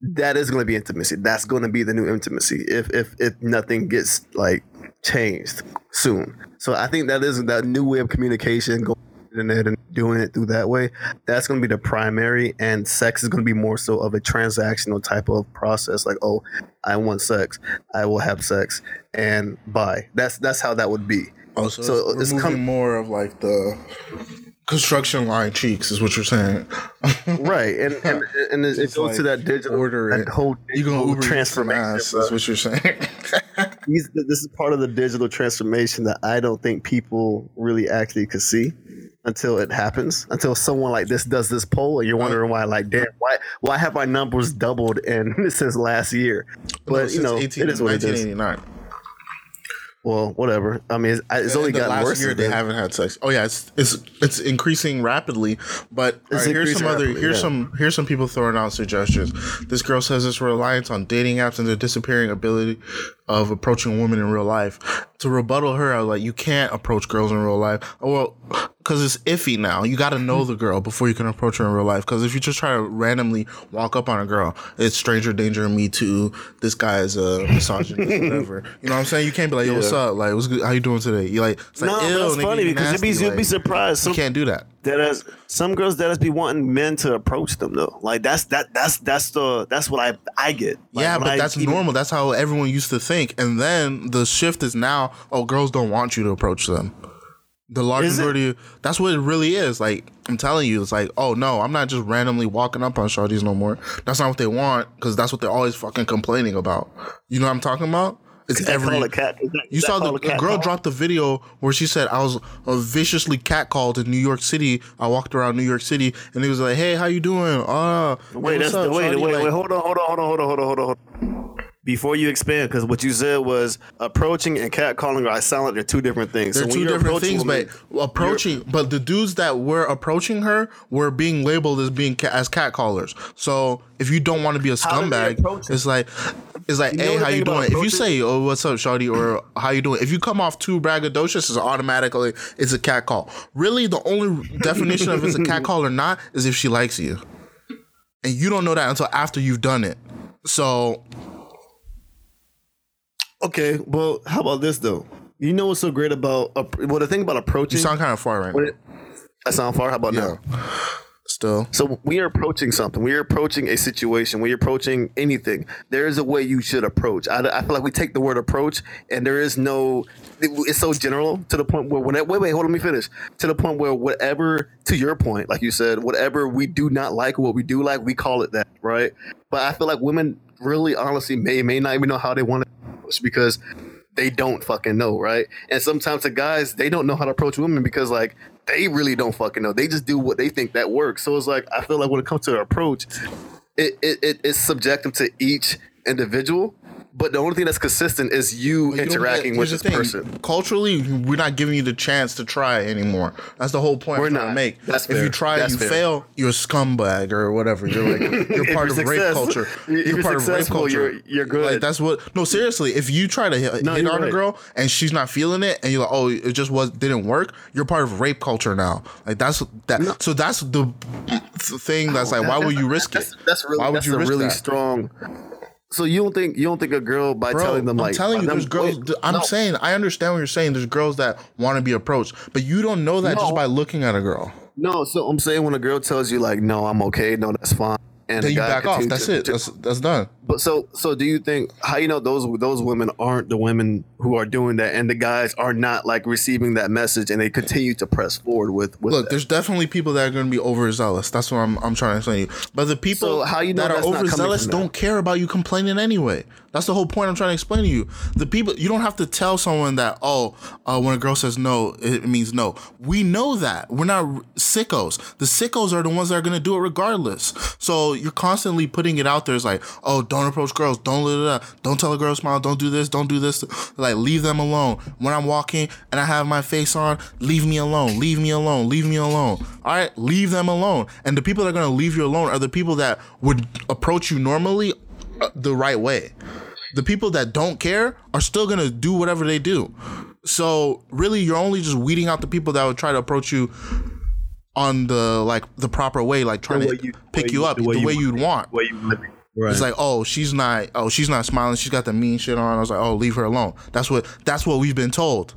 that is going to be intimacy. That's going to be the new intimacy if if if nothing gets like changed soon. So I think that is that new way of communication. Go, internet and doing it through that way, that's going to be the primary, and sex is going to be more so of a transactional type of process. Like, oh, I want sex, I will have sex, and bye. That's that's how that would be. Oh, so, So it's it's removing com- more of like the construction line cheeks is what you're saying. right, and and, and it, it goes to that digital, order that it. whole You digital Uber transformation. ass is what you're saying. These- this is part of the digital transformation that I don't think people really actually could see until it happens. Until someone like this does this poll, and you're wondering why, like, damn, why why have my numbers doubled in since last year? But you know, 18 it is what it is. 1989. Well, whatever. I mean, it's, it's only the gotten last worse. year they haven't had sex. Oh yeah, it's it's it's increasing rapidly. But right, here's some increasing other here's yeah. some here's some people throwing out suggestions. This girl says it's reliance on dating apps and the disappearing ability of approaching women in real life. To rebuttal her, I was like, you can't approach girls in real life. Oh, well, because it's iffy now. You got to know mm-hmm. the girl before you can approach her in real life. Because if you just try to randomly walk up on a girl, it's stranger danger, me too. This guy is a misogynist, whatever. You know what I'm saying? You can't be like, yo, what's up? Like, what's good? How you doing today? You like, it's like, No, ew, that's nigga, funny because you'd be, you'd be surprised. Some You can't do that. that has some girls that has be wanting men to approach them though. Like that's that that's that's the that's what I I get. Like, yeah, but I that's even- normal. That's how everyone used to think. And then the shift is now, oh, girls don't want you to approach them. The large Is it? that's what it really is. Like I'm telling you, it's like, oh no, I'm not just randomly walking up on shorties no more. That's not what they want because that's what they're always fucking complaining about. You know what I'm talking about? It's Is every. a? That- You saw the, a the girl dropped the video where she said I was uh, viciously catcalled in New York City. I walked around New York City and he was like, "Hey, how you doing? Uh, Wait, hey, that's what's the up, wait, wait, Like, wait. Hold on, hold on, hold on, hold on, hold on, hold on. Before you expand, because what you said was approaching and catcalling are I sound like they're two different things. They're So two different things, women, but approaching, but the dudes that were approaching her were being labeled as being ca- as catcallers. So if you don't want to be a How did they scumbag, it's like it's like, You hey, how you doing? If you say, oh, what's up, shawty, or how you doing? If you come off too braggadocious, it's automatically it's a cat call. Really, the only definition of it's a cat call or not is if she likes you, and you don't know that until after you've done it. So okay, well, how about this though? You know what's so great about well, the thing about approaching. you sound kind of far right when now. it- I sound far. How about now? Still, So we are approaching something. We are approaching a situation. We are approaching anything. There is a way you should approach. I, I feel like we take the word approach, and there is no. it- it's so general to the point where whenever, wait, wait, hold on, let me finish. To the point where whatever, to your point, like you said, whatever we do not like, what we do like, we call it that, right? But I feel like women really, honestly, may may not even know how they want to approach because they don't fucking know, right? And sometimes the guys they don't know how to approach women because like they really don't fucking know. They just do what they think that works. So it's like I feel like when it comes to approach, it it, it it's subjective to each individual. But the only thing that's consistent is you You interacting get- with this person. Culturally, we're not giving you the chance to try anymore. That's the whole point We're I'm trying to not. make. That's if you try That's and you fair. fail, you're a scumbag or whatever. You're like you're part of rape culture. You're you're part of rape culture. you're- you're good. Like that's what. No, seriously. If you try to hit, No, hit on a girl and she's not feeling it, and you're like, oh, it just was didn't work. You're part of rape culture now. Like that's that. So that's the thing. That's like, why would you risk it? That's, that's really Why would that's you a risk really that? strong. So you don't think you don't think a girl by Bro, telling them I'm like telling you, them- there's girls. wait, I'm no. saying, I understand what you're saying. There's girls that want to be approached, but you don't know that just by looking at a girl. No, so I'm saying when a girl tells you like, "No, I'm okay. No, that's fine," and Then you back off. That's to- it. That's that's done. But so so do you think how you know those those women aren't the women who are doing that, and the guys are not like receiving that message, and they continue to press forward with with Look, that? there's definitely people that are going to be overzealous. That's what I'm I'm trying to say. you. But the people So how you know that are that's not coming overzealous don't care about you complaining anyway. That's the whole point I'm trying to explain to you. The people you don't have to tell someone that oh, uh, when a girl says no, it means no. We know that. We're not sickos. The sickos are the ones that are going to do it regardless. So you're constantly putting it out there. It's like oh, don't approach girls. Don't da, da, da. don't tell a girl to smile. Don't do this. Don't do this. Like leave them alone. When I'm walking and I have my face on, leave me alone. Leave me alone. Leave me alone. All right, leave them alone. And the people that are going to leave you alone are the people that would approach you normally uh, the right way. The people that don't care are still going to do whatever they do. So really, you're only just weeding out the people that would try to approach you on the like the proper way, like trying to you- pick you up the the way way, you- you'd want. Way you. Right. It's like, oh, she's not, oh, she's not smiling. She's got the mean shit on. I was like, oh, leave her alone. That's what that's what we've been told.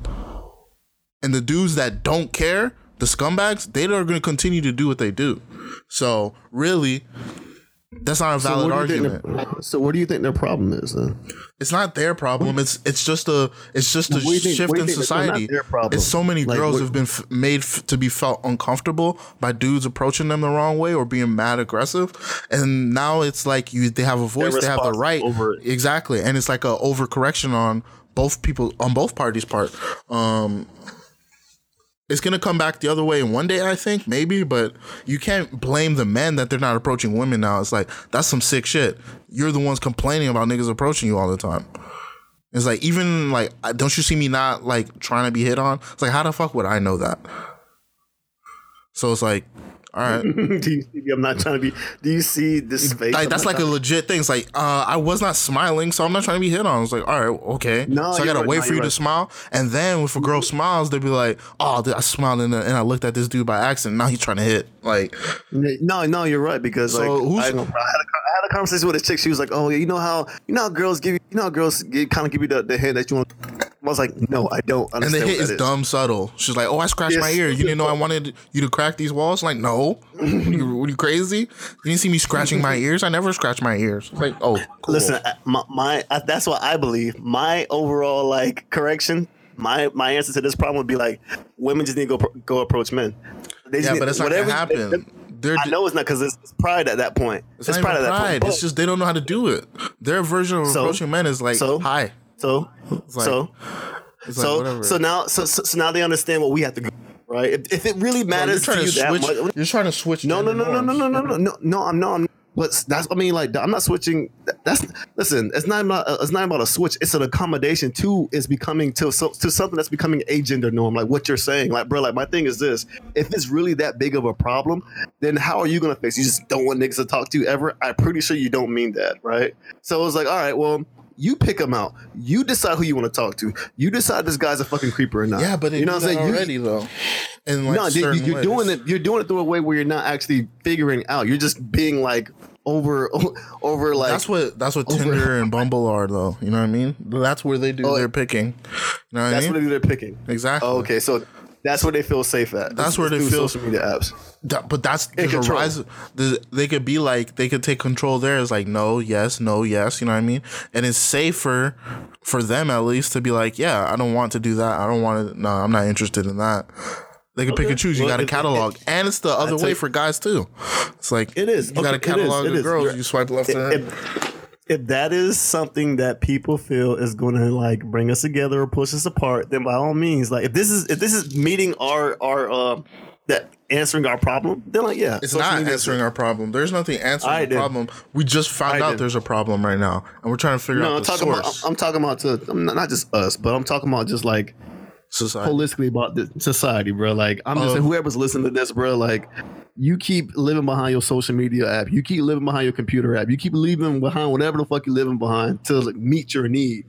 And the dudes that don't care, the scumbags, they are going to continue to do what they do. So really, that's not a So valid what do you think argument. so what do you think their problem is then? It's not their problem. It's it's just a it's just a think- shift in society. It's so many Like, girls what- have been f- made f- to be felt uncomfortable by dudes approaching them the wrong way or being mad aggressive, and now it's like you they have a voice, they have the right over exactly, and it's like a overcorrection on both people on both parties' part. Um, it's gonna come back the other way in one day, I think, maybe, but you can't blame the men that they're not approaching women now. It's like that's some sick shit. You're the ones complaining about niggas approaching you all the time. It's like even like don't you see me not like trying to be hit on? It's like how the fuck would I know that? So it's like, all right. do you see, I'm not trying to be. Do you see this face? Like that's like a legit thing. It's like uh, I was not smiling, so I'm not trying to be hit on. It's like, all right, okay. No, so I gotta right. wait No, for you you're to smile, and then if a girl smiles, they'd be like, oh, I smiled and, and I looked at this dude by accident. Now he's trying to hit. Like, No, no, you're right because So like who's- I, I had a, I had a conversation with a chick. She was like, "Oh, yeah, you know how you know how girls give you, you know how girls kind of give you the, the hint that you want." I was like, "No, I don't and the hit is that dumb subtle. She's like, oh, I scratched my ear. You didn't know I wanted you to crack these walls? Like, no. what, are you, what are you crazy? You didn't see me scratching my ears? I never scratch my ears. Like, oh, cool. Listen, my, my that's what I believe. My overall like correction, my my answer to this problem would be like, women just need to go go approach men. They just Yeah, need- but it's not gonna happen. They're I know it's not because it's, it's pride at that point. It's, It's, not pride at that pride. point. It's just they don't know how to do it. Their version of So- approaching men is like, so- hi. So like- so like, so whatever. so now so, so now they understand what we have to go right. If, if it really matters trying to to you that switch. much, You're trying to switch. No, no, no, no, no, no, no, no, no, no. I'm no, I'm. But that's. I mean, like, I'm not switching. That's listen. It's not about. Uh, it's not about a switch. It's an accommodation to is becoming to so, to something that's becoming a gender norm. Like what you're saying, like, bro. Like my thing is this: if it's really that big of a problem, then how are you gonna fix? You just don't want niggas to talk to you ever. I'm pretty sure you don't mean that, right? So it's like, all right, well. You pick them out. You decide who you want to talk to. You decide this guy's a fucking creeper or not. Yeah, but you know what I'm saying. You- already though. In like no, you, certain you're ways. doing it. You're doing it through a way where you're not actually figuring out. You're just being like over, over like. That's what that's what Tinder and Bumble are though. You know what I mean? That's where they do Oh, their picking. You know what that's I what mean? they do. They're picking. Exactly. Oh, okay, so that's where they feel safe at. That's where they feel- social media apps. That- but that's there's a rise. there's- They could be like they could take control there. It's like no, yes, no, yes. You know what I mean? And it's safer for them at least to be like, yeah, I don't want to do that. I don't want to. No, I'm not interested in that. They can pick and choose. You Well, got a it- catalog, and it's the other way for guys too. It's like It is. You got a catalog it of girls. You're- You swipe left and right. If, that is something that people feel is going to like bring us together or push us apart, then by all means, like if this is if this is meeting our our uh that answering our problem, then like yeah, It's not answering our problem. There's nothing answering I the did. problem. We just found I out did. there's a problem right now, and we're trying to figure No, out I'm the talking about. I'm talking about to I'm not, not just us, but I'm talking about just like society. holistically about the society, bro. Like I'm just saying, um, whoever's listening to this, bro. Like you keep living behind your social media app. You keep living behind your computer app. You keep leaving behind whatever the fuck you're living behind to like, meet your need.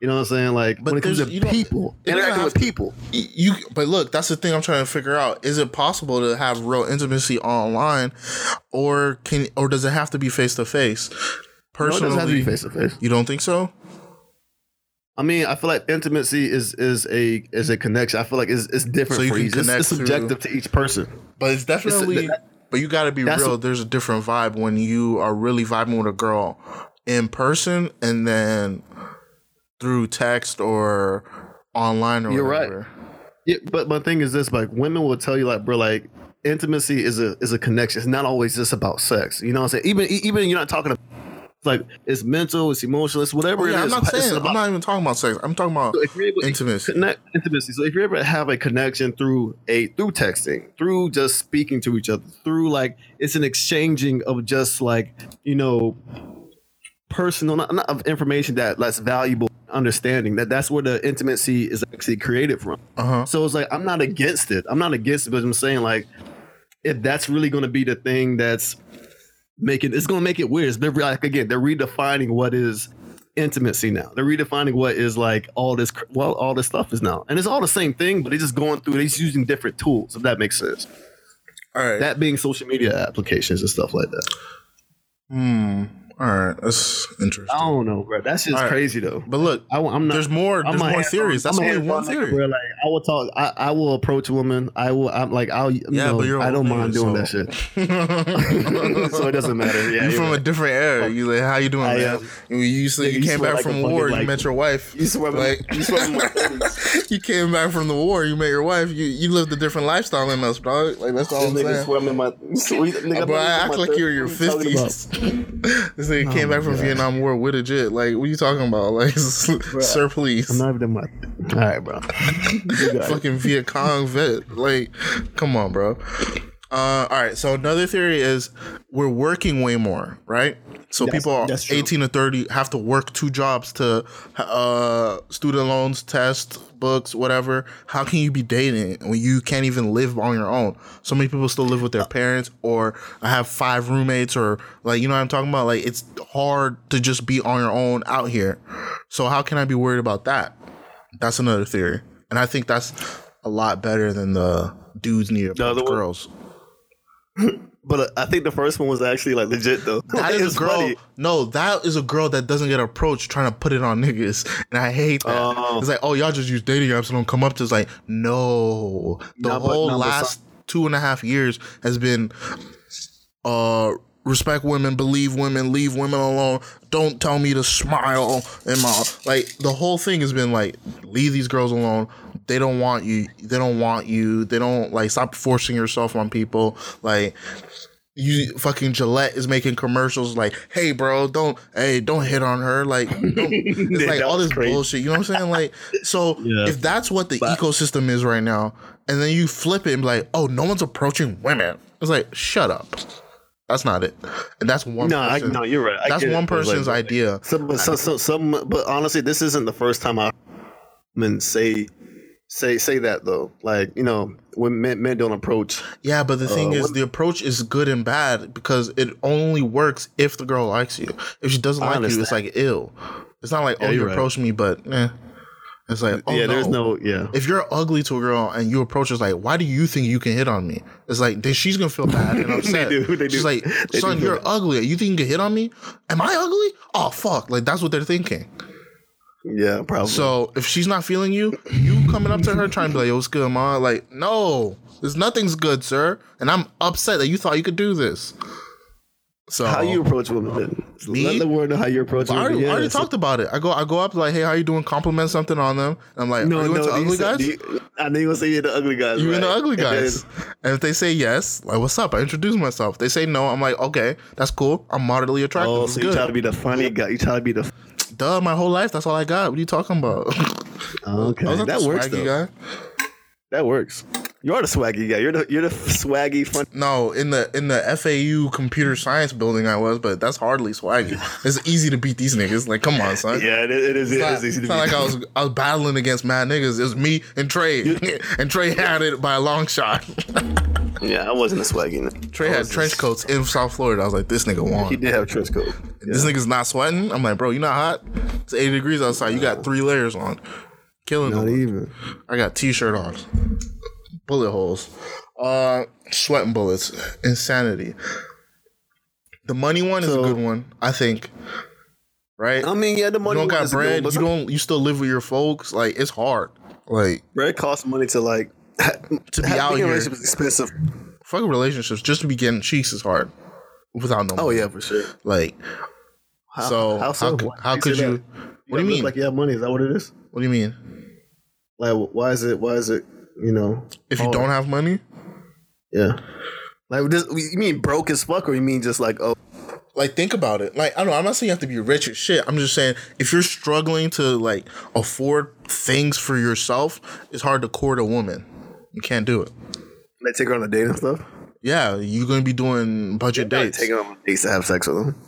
You know what I'm saying? Like But when it comes to people, interacting with to- people. you but look that's the thing i'm trying to figure out is it possible to have real intimacy online or can or does it have to be face to face No, it personally doesn't have to be face to face. you don't think so I mean, I feel like intimacy is is a is a connection. I feel like it's, it's different So you for each. It's, it's subjective to each person. but it's definitely that- but you got to be real what- there's a different vibe when you are really vibing with a girl in person and then through text or online or whatever. You're right. Yeah, but my thing is this: like women will tell you, like, bro, like intimacy is a is a connection. It's not always just about sex. You know what I'm saying? Even even you're not talking about like it's mental, it's emotional, it's whatever Oh, yeah, it I'm not saying about- I'm not even talking about sex. I'm talking about So if you're able intimacy. connect intimacy. So if you ever have a connection through a through texting, through just speaking to each other, through like it's an exchanging of just like you know personal not, not of information that that's valuable understanding that that's where the intimacy is actually created from Uh-huh. so it's like i'm not against it i'm not against it but i'm saying like if that's really going to be the thing that's making it's going to make it weird. They're like again they're redefining what is intimacy now. They're redefining what is like all this well all this stuff is now. And it's all the same thing but they're just going through they're just using different tools if that makes sense. All right. that being social media applications and stuff like that. Hmm. All right, that's interesting. I don't know, bro. That's just right. crazy though. But look, I, am not. there's more. I'm There's more theories. That's only one theory. bro. Like I will talk. I, I will approach women. I will. I'm like I'll. Yeah, Yeah, but you're I don't mind doing so- that shit. so it doesn't matter. Yeah, you you're from a different era. You like, how you doing, I, man? um, you you, you you came back like from war. you met your wife. You swear, like you swear in my you came back from the war. You met your wife. You you lived a different lifestyle than us, dog. Like that's all I'm saying. swear I'm in my. Sweet, I act like you're in your 30s. What are you this nigga came back from Vietnam War with a jet. Like, what are you talking about? Like, sir, please. I'm not even my. All right, bro. You got it. fucking Viet Cong vet. Like, come on, bro. Uh, all right. So another theory is we're working way more, right? So That's- people are 18 to 30 have to work two jobs to uh, student loans, test, books, whatever. How can you be dating when you can't even live on your own? So many people still live with their parents or I have five roommates or like, you know what I'm talking about? Like, it's hard to just be on your own out here. So how can I be worried about that? That's another theory. And I think that's a lot better than the dudes need to The other approach one? But uh, I think the first one was actually like legit though. That It is a girl. funny. No, that is a girl that doesn't get approached trying to put it on niggas, and I hate that. Oh. It's like, oh, y'all just use dating apps and don't come up to. It's like, no, the but- whole but last two and a half years has been, uh, respect women, believe women, leave women alone. Don't tell me to smile and my like. The whole thing has been like, leave these girls alone. They don't want you. They don't want you. They don't like stop forcing yourself on people. Like you fucking Gillette is making commercials like, "Hey, bro, don't, hey, don't hit on her." Like, it's like all this crazy. bullshit. You know what I'm saying? Like, so Yeah. if that's what the ecosystem is right now, and then you flip it and be like, "Oh, no one's approaching women," it's like, shut up. That's not it, and that's one. No, I, no, you're right. I that's one It person's like- idea. Some, but, some, some, some, but honestly, this isn't the first time I men say say say that though. Like you know, when men, men don't approach. Yeah, but the thing Uh, is, what- the approach is good and bad because it only works if the girl likes you. If she doesn't I like you, it's like ill. It's not like Yeah, oh, you you're right. approached me, but eh. It's like oh, yeah, no. there's no yeah. If you're ugly to a girl and you approach her, it's like, why do you think you can hit on me? It's like then she's gonna feel bad and upset. they do, they She's do. like, son, you're ugly. You think you can hit on me? Am I ugly? Oh fuck! Like that's what they're thinking. Yeah, probably. So if she's not feeling you, you coming up to her trying to be like, "Yo, what's good, ma?" Like, no, there's nothing's good, sir. And I'm upset that you thought you could do this. So how you approach women? Then? Me? Let the world know how you approach I women. already, I already so- talked about it. I go, I go up like, "Hey, how you doing?" Compliment something on them. I'm like, No, "Are you no, into ugly said- guys?" you- I know you gonna say you're the ugly guys. You're right? the ugly And then- guys? And if they say yes, like, what's up? I introduce myself. They say no. I'm like, okay, that's cool. I'm moderately attractive. Oh, so you try to be the funny guy. You try to be the. Duh, my whole life, that's all I got. What are you talking about? Okay, I that works though. guy. That works. You are the swaggy guy. You're the you're the swaggy fun. No, in the in the FAU computer science building I was, but that's hardly swaggy. It's easy to beat these niggas. Like, come on, son. Yeah, it, it is. It's It not, is easy it's to not be. like I was I was battling against mad niggas. It was me and Trey, and Trey had it by a long shot. Yeah, I wasn't a swaggy. nigga. Trey I had trench just- coats in South Florida. I was like, this nigga won. He did have a trench coat. This nigga's not sweating. I'm like, bro, you not hot? It's 80 degrees outside. You got three layers on. Killing Not them. even. I got t-shirt on. Bullet holes. Uh sweating bullets. Insanity. The money one is a good one, I think. Right? I mean, yeah, the money. you don't got is a good one, You don't you still live with your folks. Like it's hard. Like bread costs money to like To be out being in a here. relationship is expensive. fucking relationships, just to be getting cheeks is hard. Without no Money. Oh yeah, for sure. Like How, so how, so? Why how you could you that? what do you mean? Like you have money? Is that what it is? what do you mean? Like, why is it? Why is it? You know, If you don't have money? yeah. Like, this, you mean broke as fuck, or you mean just like, oh, like think about it. Like I don't know, I'm not saying you have to be rich as shit. I'm just saying if you're struggling to like afford things for yourself, it's hard to court a woman. You can't do it. they take her on a date and stuff? Yeah, you're gonna be doing budget They dates. take her on dates to have sex with them.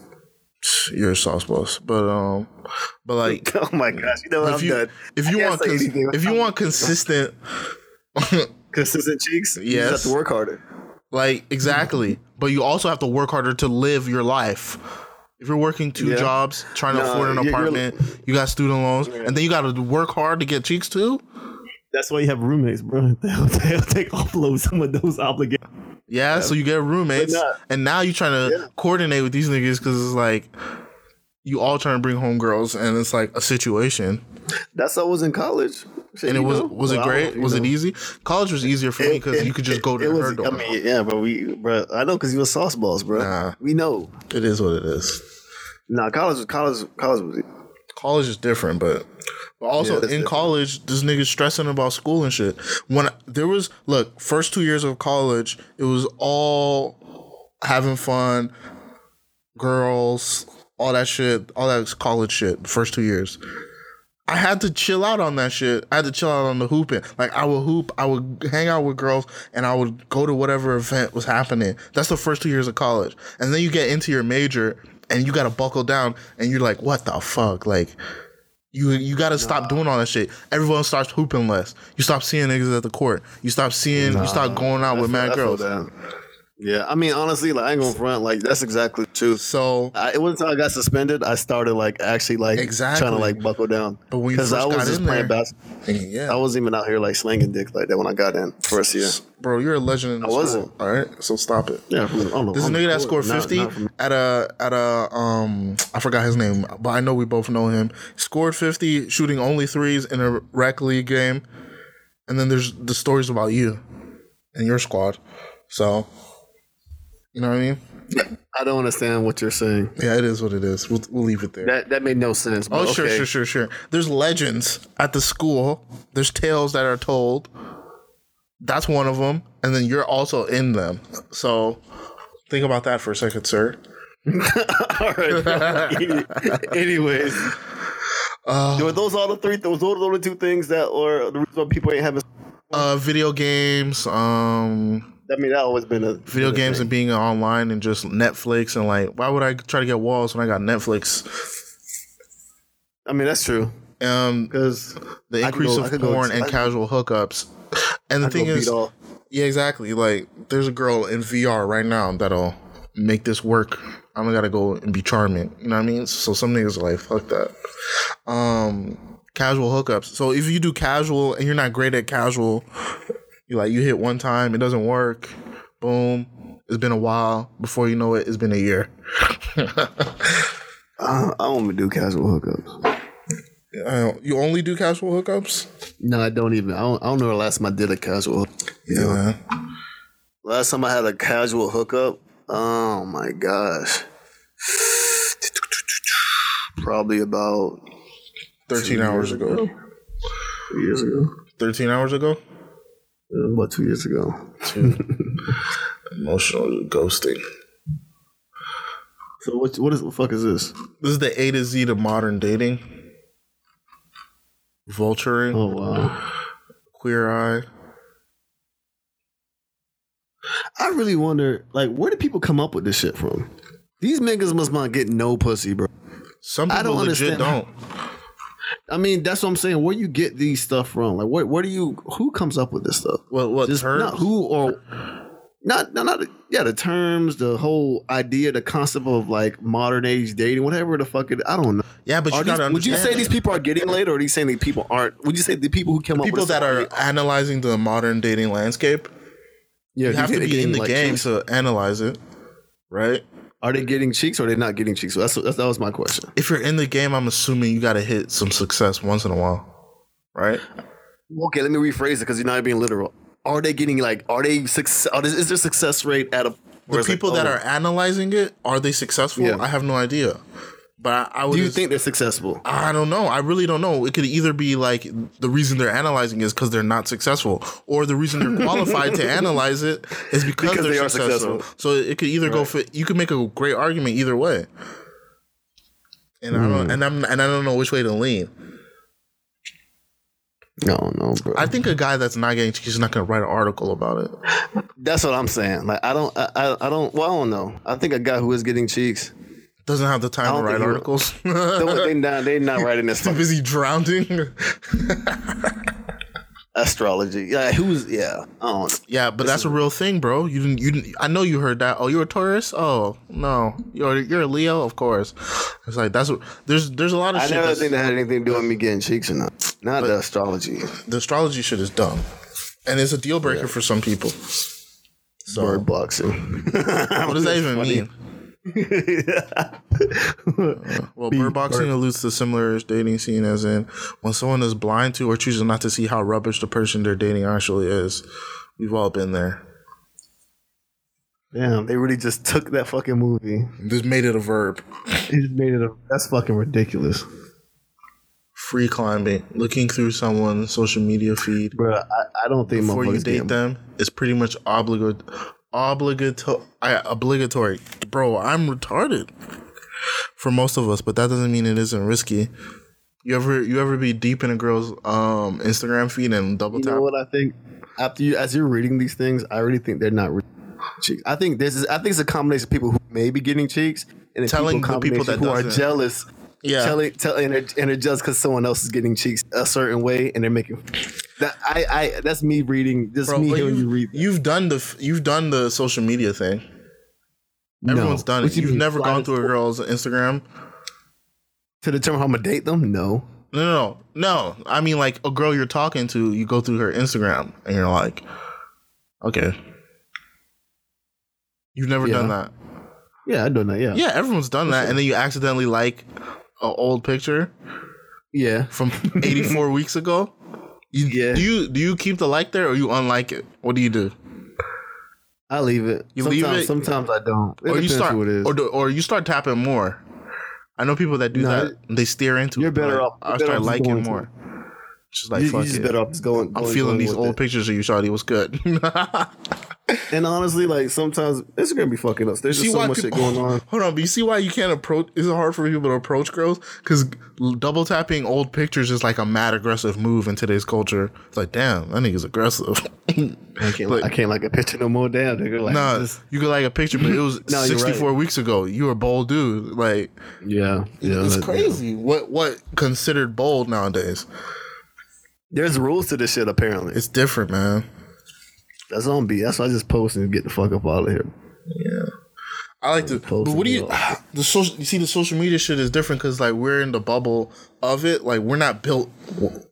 You're a sauce boss, but um, but like Oh my gosh, you know what? if I'm you done. if you can't want cons- if you want consistent, consistent cheeks, you Yes. just have to work harder. like exactly, but you also have to work harder to live your life. If you're working two Yeah. jobs, trying to afford an apartment, you got student loans, and then you got to work hard to get cheeks too. That's why you have roommates, bro. They'll, they'll take offload some of those obligations. Yeah, so you get roommates, and now you're trying to Yeah. coordinate with these niggas because it's like you all trying to bring home girls, and it's like a situation. That's how I was in college. Shit, And it was know? was it great? Was it easy? College was easier for me because you could just go to it was, her door. I mean, yeah, but we, bro, I know because you was sauce balls, bro. Nah. We know. it is what it is. Nah, college, college, college was. college is different, but but also Yeah, in different. college, this nigga stressing about school and shit. When there was look, first two years of college, it was all having fun, girls, all that shit, all that college shit. the First two years. I had to chill out on that shit. I had to chill out on the hooping. Like I would hoop, I would hang out with girls, and I would go to whatever event was happening. That's the first two years of college, and then you get into your major, and you got to buckle down, and you're like, what the fuck, like. You you gotta stop doing all that shit. Everyone starts hooping less. You stop seeing niggas at the court. You stop seeing. you stop going out with mad I feel girls. Yeah, I mean, honestly, like I ain't gonna front. Like that's exactly truth. So I, it wasn't until I got suspended I started like actually like Exactly. trying to like buckle down. But when you I was just in playing there- basketball. yeah, I wasn't even out here like slinging dick like that when I got in first year. bro, you're a legend. In the I wasn't. All right, so stop it. Yeah, from, I don't know, There's a nigga that scored 50 not from- at a at a um I forgot his name, but I know we both know him. Scored 50 shooting only threes in a rec league game. And then there's the stories about you and your squad. So you know what I mean? I don't understand what you're saying. Yeah, it is what it is. We'll, we'll leave it there. That that made no sense. oh, sure, okay. sure, sure, sure. There's legends at the school. There's tales that are told. That's one of them, and then you're also in them. So think about that for a second, sir. All right. Anyways, Uh, were those all the three? Those are the two things that, or the reason why people ain't having. Uh, video games, um, I mean, that always been a video games thing. and being online and just Netflix and like, why would I try to get walls when I got Netflix? I mean, that's true. Um, Because the increase go- of porn and casual hookups, and the thing is, yeah, exactly. Like, there's a girl in VR right now that'll make this work. I don't gotta go and be charming. You know what I mean? So some niggas are like, fuck that. Um, casual hookups. So if you do casual and you're not great at casual, you like you hit one time, it doesn't work. Boom. It's been a while. Before you know it, it's been a year. I, I don't even do casual hookups. Uh, you only do casual hookups? No, I don't even. I don't, I don't know the last time I did a casual. Yeah. man. Last time I had a casual hookup. Oh my gosh. Probably about 13 hours ago. two years ago. 13 hours ago? Uh, About two years ago. Emotional ghosting. So what? What is the fuck is this? This is the A to Z to modern dating. Vulturing, Oh wow. Queer Eye. I really wonder, like, where do people come up with this shit from? These niggas must not get no pussy, bro. Some I people don't legit understand. don't. I mean, that's what I'm saying. Where you get these stuff from? Like, what? where do you? Who comes up with this stuff? Well, what Just terms? not who or not not not yeah the terms, the whole idea, the concept of like modern age dating, whatever the fuck it. I don't know. Yeah, but you these- would you say these people are getting laid, or are you saying these people aren't? Would you say the people who come up people with that are analyzing the modern dating landscape, yeah, you have to be in the like, game to analyze it, right? Are they getting cheeks or are they not getting cheeks? So that's, that's that was my question. If you're in the game, I'm assuming you got to hit some success once in a while, right? Okay, let me rephrase it because you're not being literal. Are they getting like? Are they success? Are, is their success rate at a? The people that oh. are analyzing it, are they successful? Yeah. I have no idea. But I, I would. Do you just- think they're successful? I don't know. I really don't know. It could either be like the reason they're analyzing is because they're not successful, or the reason they're qualified to analyze it is because, Because they're they are successful. successful. So it could either go for. You could make a great argument either way. And I Hmm. don't. And I'm. And I don't know which way to lean. No, no, bro. I think a guy that's not getting cheeks is not going to write an article about it. That's what I'm saying. Like I don't, I, I, I don't. Well, I don't know. I think a guy who is getting cheeks, Doesn't have the time to write think he would- articles. they not, they not writing this Too busy drowning. astrology. Yeah, who's yeah. Don't. Yeah, but that's a real thing, bro. You didn't. You didn't. I know you heard that. Oh, you're a Taurus. Oh no, you're you're a Leo. Of course. It's like that's what. There's there's a lot of shit. I shit. never think that had anything to do with me getting cheeks or not. Not the astrology. the astrology shit is dumb, and it's a deal breaker for some people. So Bird boxing. what does that even mean? Well, bird boxing alludes to similar dating scene, as in when someone is blind to or chooses not to see how rubbish the person they're dating actually is. We've all been there. Damn, they really just took that fucking movie. Just made it a verb. They just made it a. That's fucking ridiculous, Free climbing, looking through someone's social media feed bro. I, I don't think before you date get- them it's pretty much obligated. Obligato- I, obligatory, bro. I'm retarded for most of us, but that doesn't mean it isn't risky. You ever you ever be deep in a girl's um Instagram feed and double You tap? know what I think? After you, as you're reading these things, I really think they're not re- cheeks. I think this is. I think it's a combination of people who may be getting cheeks and Telling people, the people that who are jealous. Yeah. telling, telling, and they're, and they're just because someone else is getting cheeks a certain way, and they're making that. I, I, that's me reading. Just Bro, me hearing you've, you read. that. you've done the you've done the social media thing. No. Everyone's done it. you You've mean, never gone through a girl's Instagram. to determine how I'm gonna date them. No, No, no, no, no. I mean, like a girl you're talking to, you go through her Instagram, and you're like, okay. You've never done that. yeah, I've done that. Yeah, Yeah, everyone's done that, and then you accidentally like an old picture yeah. from 84 weeks ago. You, Yeah. Do you do you keep the like there, or you unlike it? What do you do? I leave it. You sometimes, leave it? Sometimes I don't. It or you start, who it is. or do, or you start tapping more. I know people that do No, that. They steer into. you're it, better off- I start liking more. Just like you, fuck you just it. better off just going. I'm feeling going these old it. pictures of you, Shawty. What's good? And honestly, like sometimes Instagram be fucking us. There's just so much shit going on. Hold on, but you see why you can't approach? Is it hard for people to approach girls? Because double tapping old pictures is like a mad aggressive move in today's culture. It's like, damn, that nigga's aggressive. I can't, Like- I can't like a picture no more. Damn, nigga. Like, nah, just- you could like a picture, but it was No, 64 right. weeks ago. You were a bold dude. Like, yeah, yeah. it's crazy. What what considered bold nowadays? There's rules to this shit. Apparently, It's different, man. That's on B. That's why I just post and get the fuck up out of here. Yeah. I like to. But what do you? The social. You see, the social media shit is different because like we're in the bubble of it. Like we're not built.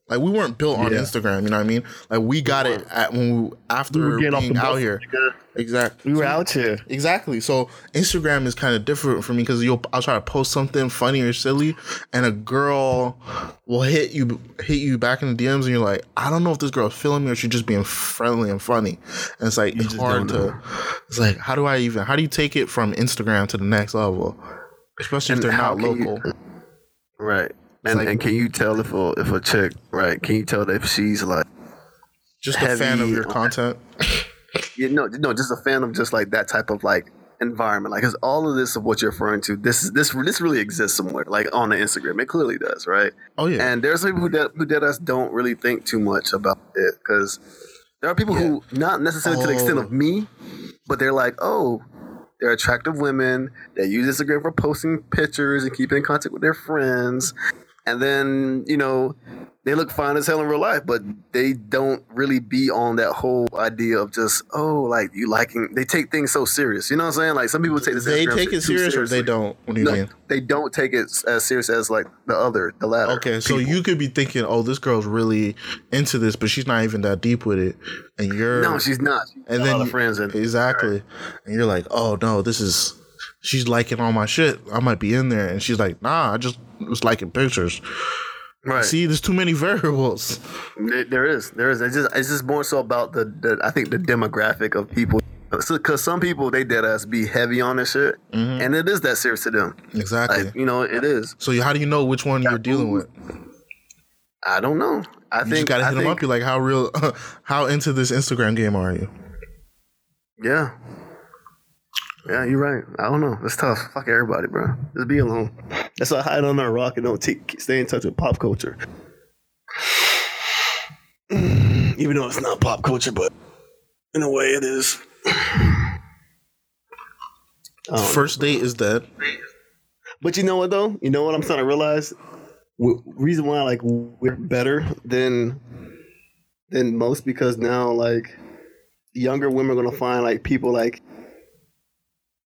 Like we weren't built on Yeah. Instagram. You know what I mean? Like we got it at when we after We were getting being out here. nigga. Exactly. We were out here. Exactly. So Instagram is kind of different for me because you'll I'll try to post something funny or silly, and a girl will hit you hit you back in the DMs, and you're like, I don't know if this girl's feeling me or she's just being friendly and funny. And it's like it's hard to. It's like how do I even how do you take it from Instagram to the next level, especially if they're not can you- local. Right. And, like- and can you tell if a if a chick right? Can you tell if she's like just a fan of your content. you know no just a fan of just like that type of like environment like because all of this of what you're referring to this is this this really exists somewhere like on the Instagram it clearly does right Oh yeah. and there's people who dead, who dead us don't really think too much about it because there are people who not necessarily to the extent Oh. of me but they're like oh they're attractive women that use Instagram for posting pictures and keeping in contact with their friends and then you know they look fine as hell in real life, but they don't really be on that whole idea of just oh, like you liking. They take things so serious. You know what I'm saying? Like some people take this. they Instagram take it serious or they don't. What do you No, mean? they don't take it as serious as like the other, the latter. Okay, so people. you could be thinking, "Oh, this girl's really into this, but she's not even that deep with it," and you're no, she's not. She's and then a lot you- of friends and exactly, and you're like, "Oh no, this is she's liking all my shit. I might be in there," and she's like, "Nah, I just was liking pictures." right. See, there's too many variables. There- there is, there is. It's just, it's just more so about the, the I think the demographic of people. Because some people they dead ass be heavy on this shit, mm-hmm. and it is that serious to them. Exactly. Like you know, it is. so how do you know which one you're dealing with? I don't know. I You think just gotta I hit them think, up. You're like, "How real? how into this Instagram game are you?" Yeah. Yeah, you're right. I don't know. It's tough. Fuck everybody, bro. Just be alone. That's why I hide on that rock and don't take, stay in touch with pop culture. Even though it's not pop culture, but in a way it is. Know. First date is dead. But you know what though? You know what I'm starting to realize? W- reason why like we're better than than most because now like younger women are gonna find like people like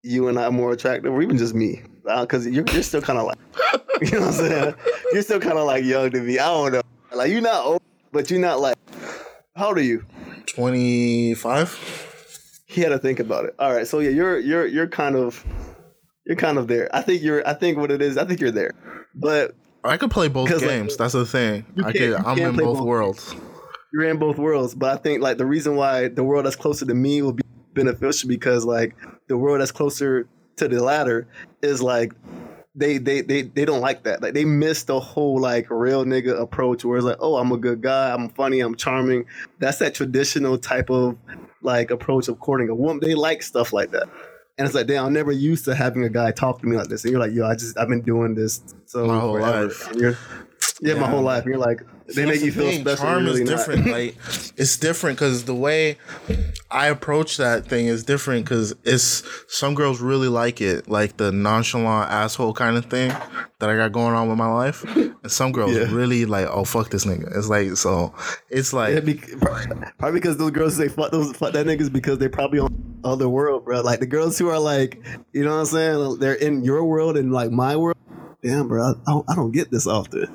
you and I more attractive, or even just me, uh, because you're, you're still kind of like you know what I'm saying. You're still kind of like young to me. I don't know. Like you're not old, but you're not like. How old are you? Twenty five. he had to think about it. All right, so yeah, you're you're you're kind of you're kind of there. I think you're. I think what it is. I think you're there, but I could play both 'Cause, like, games. That's the thing. I could. I'm in both both worlds. you're in both worlds. But I think like the reason why the world that's closer to me will be beneficial because like the world that's closer to the latter is like they they they they don't like that. Like they miss the whole like real nigga approach where it's like, oh, I'm a good guy, I'm funny, I'm charming. That's that traditional type of like approach of courting a woman. They like stuff like that. And it's like, damn, I'm never used to having a guy talk to me like this. And you're like, yo, I just I've been doing this so My whole forever. life. You're, yeah, my whole life. You're like, they make you the feel thing. special. Charm really is different. like it's different because the way I approach that thing is different because it's some girls really like it, like the nonchalant asshole kind of thing that I got going on with my life, and some girls Yeah. really like, oh fuck this nigga. It's like so, it's like Yeah, be, probably because those girls say fuck those fuck that niggas because they probably on other world, bro. Like the girls who are like, you know what I'm saying? They're in your world and like my world. Damn, bro, I don't, I don't get this often.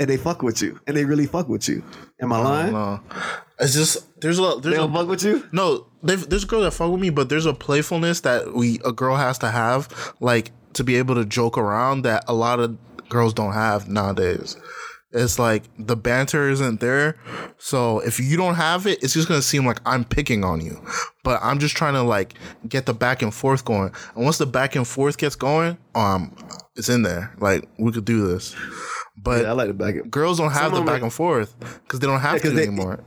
And they fuck with you, and they really fuck with you. Am I lying? don't. It's just there's a They there's don't a fuck with you. No, there's a girl that fuck with me, but there's a playfulness that we a girl has to have, like to be able to joke around that a lot of girls don't have nowadays. It's like the banter isn't there, so if you don't have it, it's just gonna seem like I'm picking on you. But I'm just trying to like get the back and forth going, and once the back and forth gets going, um, it's in there. Like we could do this, but Yeah, I like the back. girls don't have the back are- and forth because they don't have Yeah, to they- anymore.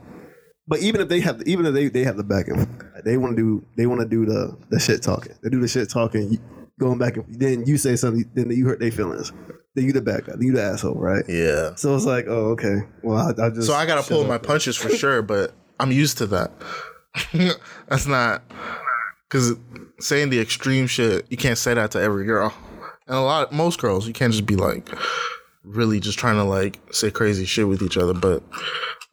But even if they have, even if they, they have the back end, they want to do they want to do the the shit talking. They do the shit talking, going back and then you say something, then you hurt their feelings. Then you the bad guy, then you the asshole, right? Yeah. So it's like, oh, okay. Well, I, I just So I gotta pull my punches for sure, but I'm used to that. That's not because saying the extreme shit, you can't say that to every girl, and a lot, most girls, you can't just be like really just trying to like say crazy shit with each other. But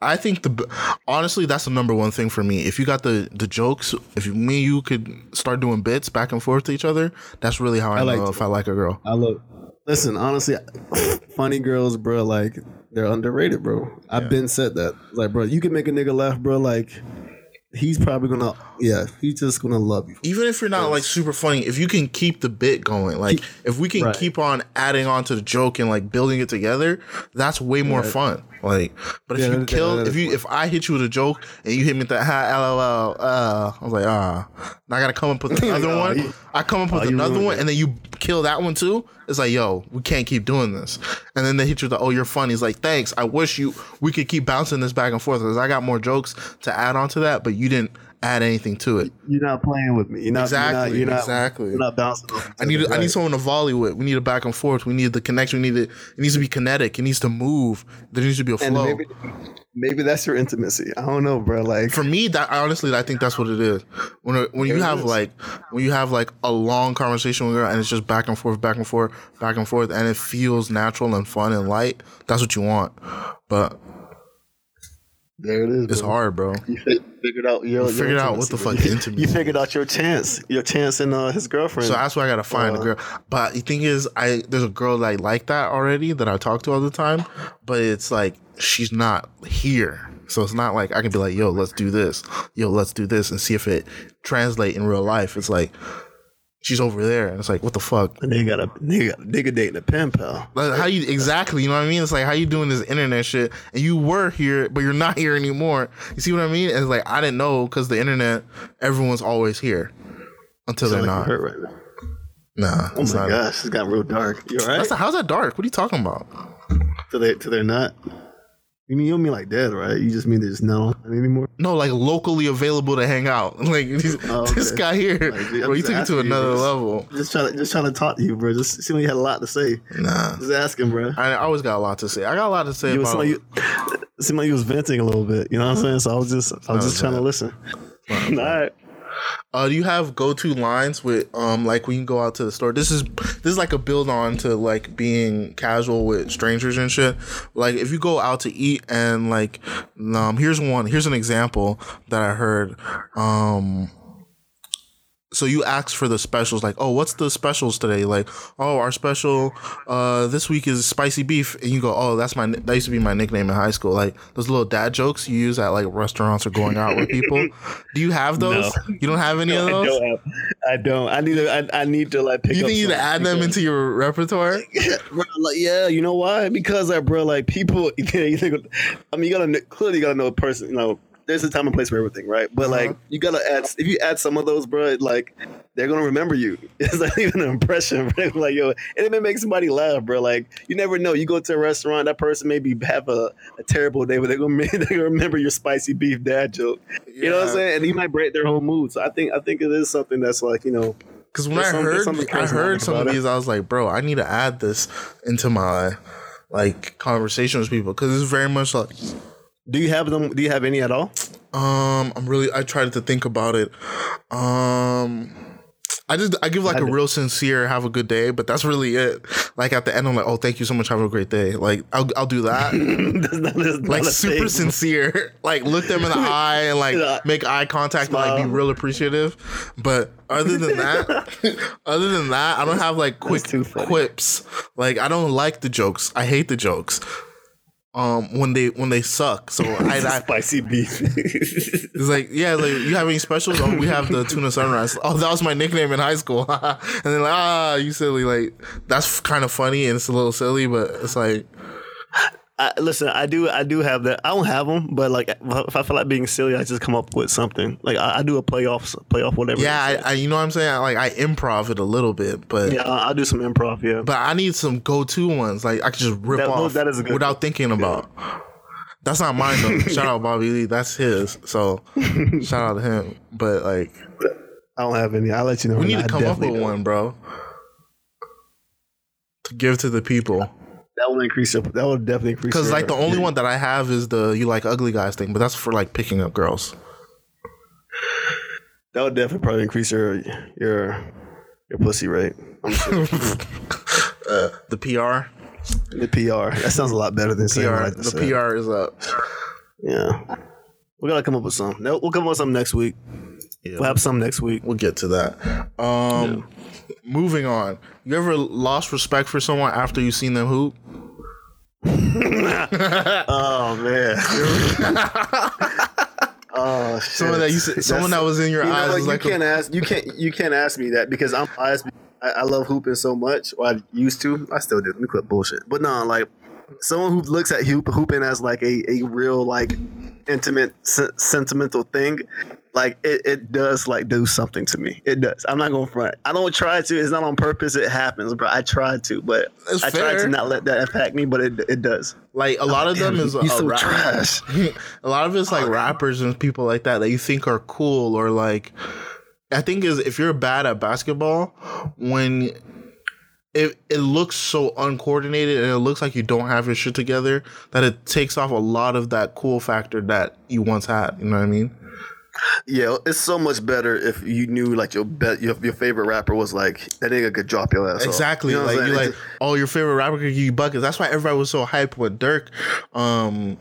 I think the honestly, that's the number one thing for me. If you got the the jokes, if you, me you could start doing bits back and forth to each other, that's really how I, like know if I like a girl. I look. Listen, honestly, funny girls, bro, like they're underrated, bro. I've been said that. Like, bro, you can make a nigga laugh, bro. Like, he's probably gonna, yeah, he's just gonna love you. even if you're not like super funny, if you can keep the bit going, like if we can Right. keep on adding on to the joke and like building it together, that's way more fun. Like, but if Yeah, you kill, if you, if I hit you with a joke and you hit me with that ha lol, uh, I was like, ah, now I gotta come up with another one. you- I come up with another one, it. and then you kill that one too. It's like, yo, we can't keep doing this. And then they hit you with the, oh, you're funny. It's like, thanks. I wish you we could keep bouncing this back and forth because I got more jokes to add on to that, but you didn't add anything to it. You're not playing with me. You're not Exactly, You're not, exactly. You're not bouncing. I need I need someone to volley with. We need a back and forth. We need the connection. We need it. It needs to be kinetic. It needs to move. There needs to be a And flow. maybe, maybe that's your intimacy. I don't know, bro. Like, For me, that honestly, I think that's what it is. When when you have is. like when you have like a long conversation with a girl and it's just back and forth, back and forth, back and forth, and it feels natural and fun and light. That's what you want. But there it is. it's bro. hard, bro. You fi- figured out your, your figured out what the fuck bro. intimacy You figured out your chance. Your chance in uh, his girlfriend. So that's why I gotta find a girl. But the thing is, I there's a girl that I like that already that I talk to all the time. But it's like she's not here, so it's not like I can be like, "Yo, let's do this. Yo, let's do this," and see if it translate in real life. It's like she's over there, and it's like, what the fuck? And they got a nigga, nigga dating a pen pal. Like, how you exactly? You know what I mean? It's like how you doing this internet shit, and you were here, but you're not here anymore. You see what I mean? And it's like I didn't know because the internet, everyone's always here until they're Like not. hurt right now. Nah, Oh my gosh, it's got real dark. You alright? That's the, how's that dark? What are you talking about? To they to they're not. You mean you don't mean like dead, right? You just mean there's no anymore. No, like locally available to hang out. Like these, Oh, this guy here, Like, I'm bro, you took it to you, another level. Just trying to just trying to talk to you, bro. Just seem like you had a lot to say. Nah, Just asking, bro. I, I always got a lot to say. I got a lot to say You about. seemed like you seemed like you was venting a little bit. You know what I'm saying? So I was just I was not just trying to bad. listen. All right. Uh, do you have go to lines with um like when you go out to the store? This is this is like a build on to like being casual with strangers and shit. Like if you go out to eat and like um here's one here's an example that I heard um so you ask for the specials like, oh, what's the specials today? Like, oh, our special uh this week is spicy beef, and you go, oh, that's my that used to be my nickname in high school. Like those little dad jokes you use at like restaurants or going out with people. Do you have those? No. You don't have any of I those? don't. Have, I don't. I need to. I, I need to like pick. you up think you need to add them into your repertoire? Bro, like, yeah, you know why? Because like, bro, like people. You think, I mean, you gotta clearly you gotta know a person. You know, there's a time and place for everything, right? But Uh-huh. like, you gotta add. If you add some of those, bro, like they're gonna remember you. It's not even an impression, bro. Like, yo, and it may make somebody laugh, bro. Like, you never know. You go to a restaurant, that person maybe have a, a terrible day, but they're gonna they're gonna remember your spicy beef dad joke. You know what I'm saying? And he might break their whole mood. So I think I think it is something that's like you know. Because when I heard I heard some of about it. these, I was like, bro, I need to add this into my like conversation with people because it's very much like Do you have them? Do you have any at all? um I'm really I tried to think about it. Um I just I give like a real sincere have a good day, but that's really it. Like at the end I'm like, oh thank you so much, have a great day. Like I'll I'll do that. That's not- that's like super thing. sincere. Like look them in the eye and like Yeah. make eye contact and like be real appreciative. But other than that, other than that, I don't have like quick quips. Like I don't like the jokes. I hate the jokes. Um, when they when they suck. So I, I spicy beef. it's like yeah, like you have any specials? Oh, we have the tuna sunrise. Oh, that was my nickname in high school. and then like ah, you silly. Like that's kind of funny and it's a little silly, but it's like I, listen, I do, I do have that. I don't have them, but like if I feel like being silly, I just come up with something. Like I, I do a playoff, playoff, whatever. yeah. I, I you know what I'm saying. I, like I improv it a little bit, but yeah, I, do some improv. Yeah, but I need some go to ones. Like I can just rip That- off that is without thinking about. That's not mine though. shout out Bobby Lee. That's his. So shout out to him. But like I don't have any. I'll let you know. we need to come up with don't. one, bro. To give to the people. That will increase your. That will definitely increase. Because like the only one that I have is the you like ugly guys thing, but that's for like picking up girls. that would definitely probably increase your your your pussy rate. I'm sure. The PR. the PR. That sounds a lot better than what PR the. PR is up. Yeah, we gotta come up with some. No, we'll come up with some next week. Yeah. We'll have some next week. We'll get to that. Um moving on. You ever lost respect for someone after you seen them hoop? Oh man. oh shit. Someone that you said- someone that was in your You eyes was you like can't ask you can't you can't ask me that because I'm biased. I, I love hooping so much. Or I used to. I still do. Let me quit bullshit. But no, like someone who looks at hoop, hooping as like a, a real like intimate se- sentimental thing like it, it does like do something to me. It does. I'm not gonna front. I don't try to. It's not on purpose. It happens bro. I try to but That's i try to not let that impact me but it, it does. Like a lot of them Damn, is you a so trash. a lot of it's like rappers and people like that that you think are cool or like I think is if you're bad at basketball when it it looks so uncoordinated and it looks like you don't have your shit together that it takes off a lot of that cool factor that you once had. You know what I mean? Yeah, it's so much better if you knew like your bet your, your favorite rapper was like that nigga could drop your ass. off. Exactly. You know like I'm you're saying? like, oh, your favorite rapper could give you buckets. That's why everybody was so hyped when Durk um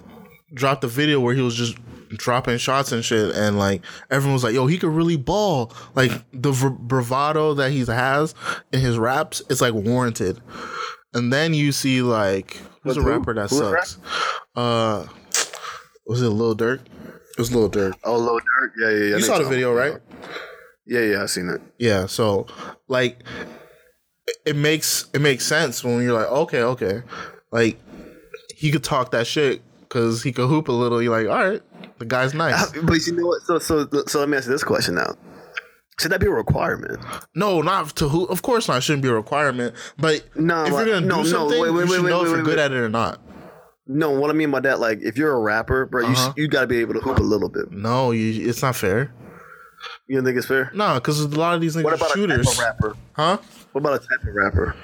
dropped the video where he was just dropping shots and shit, and like everyone was like, yo, he could really ball. Like the v- bravado that he has in his raps, it's like warranted. And then you see like who's a Who? rapper that Who rap? sucks? Uh, was it Lil Durk? It was Lil Durk. oh, Lil Durk. Yeah, yeah, yeah. You saw the video, right? Yeah, yeah, I seen it. Yeah, so like it- makes it makes sense when you're like, okay, okay, like he could talk that shit because he could hoop a little. You're like, all right, the guy's nice. But you know what? So so so let me ask you this question now. Should that be a requirement? No, not to who. Of course not. It shouldn't be a requirement. But No, if you're gonna no, do no, something, wait, wait, you should wait, know if you're good at it or not. No, what I mean by that, like if you're a rapper, bro, you Uh-huh. you got to be able to hoop a little bit. No, you, it's not fair. You don't think it's fair? No, because a lot of these niggas What are about a shooters. type of rapper? Huh? What about a type of rapper?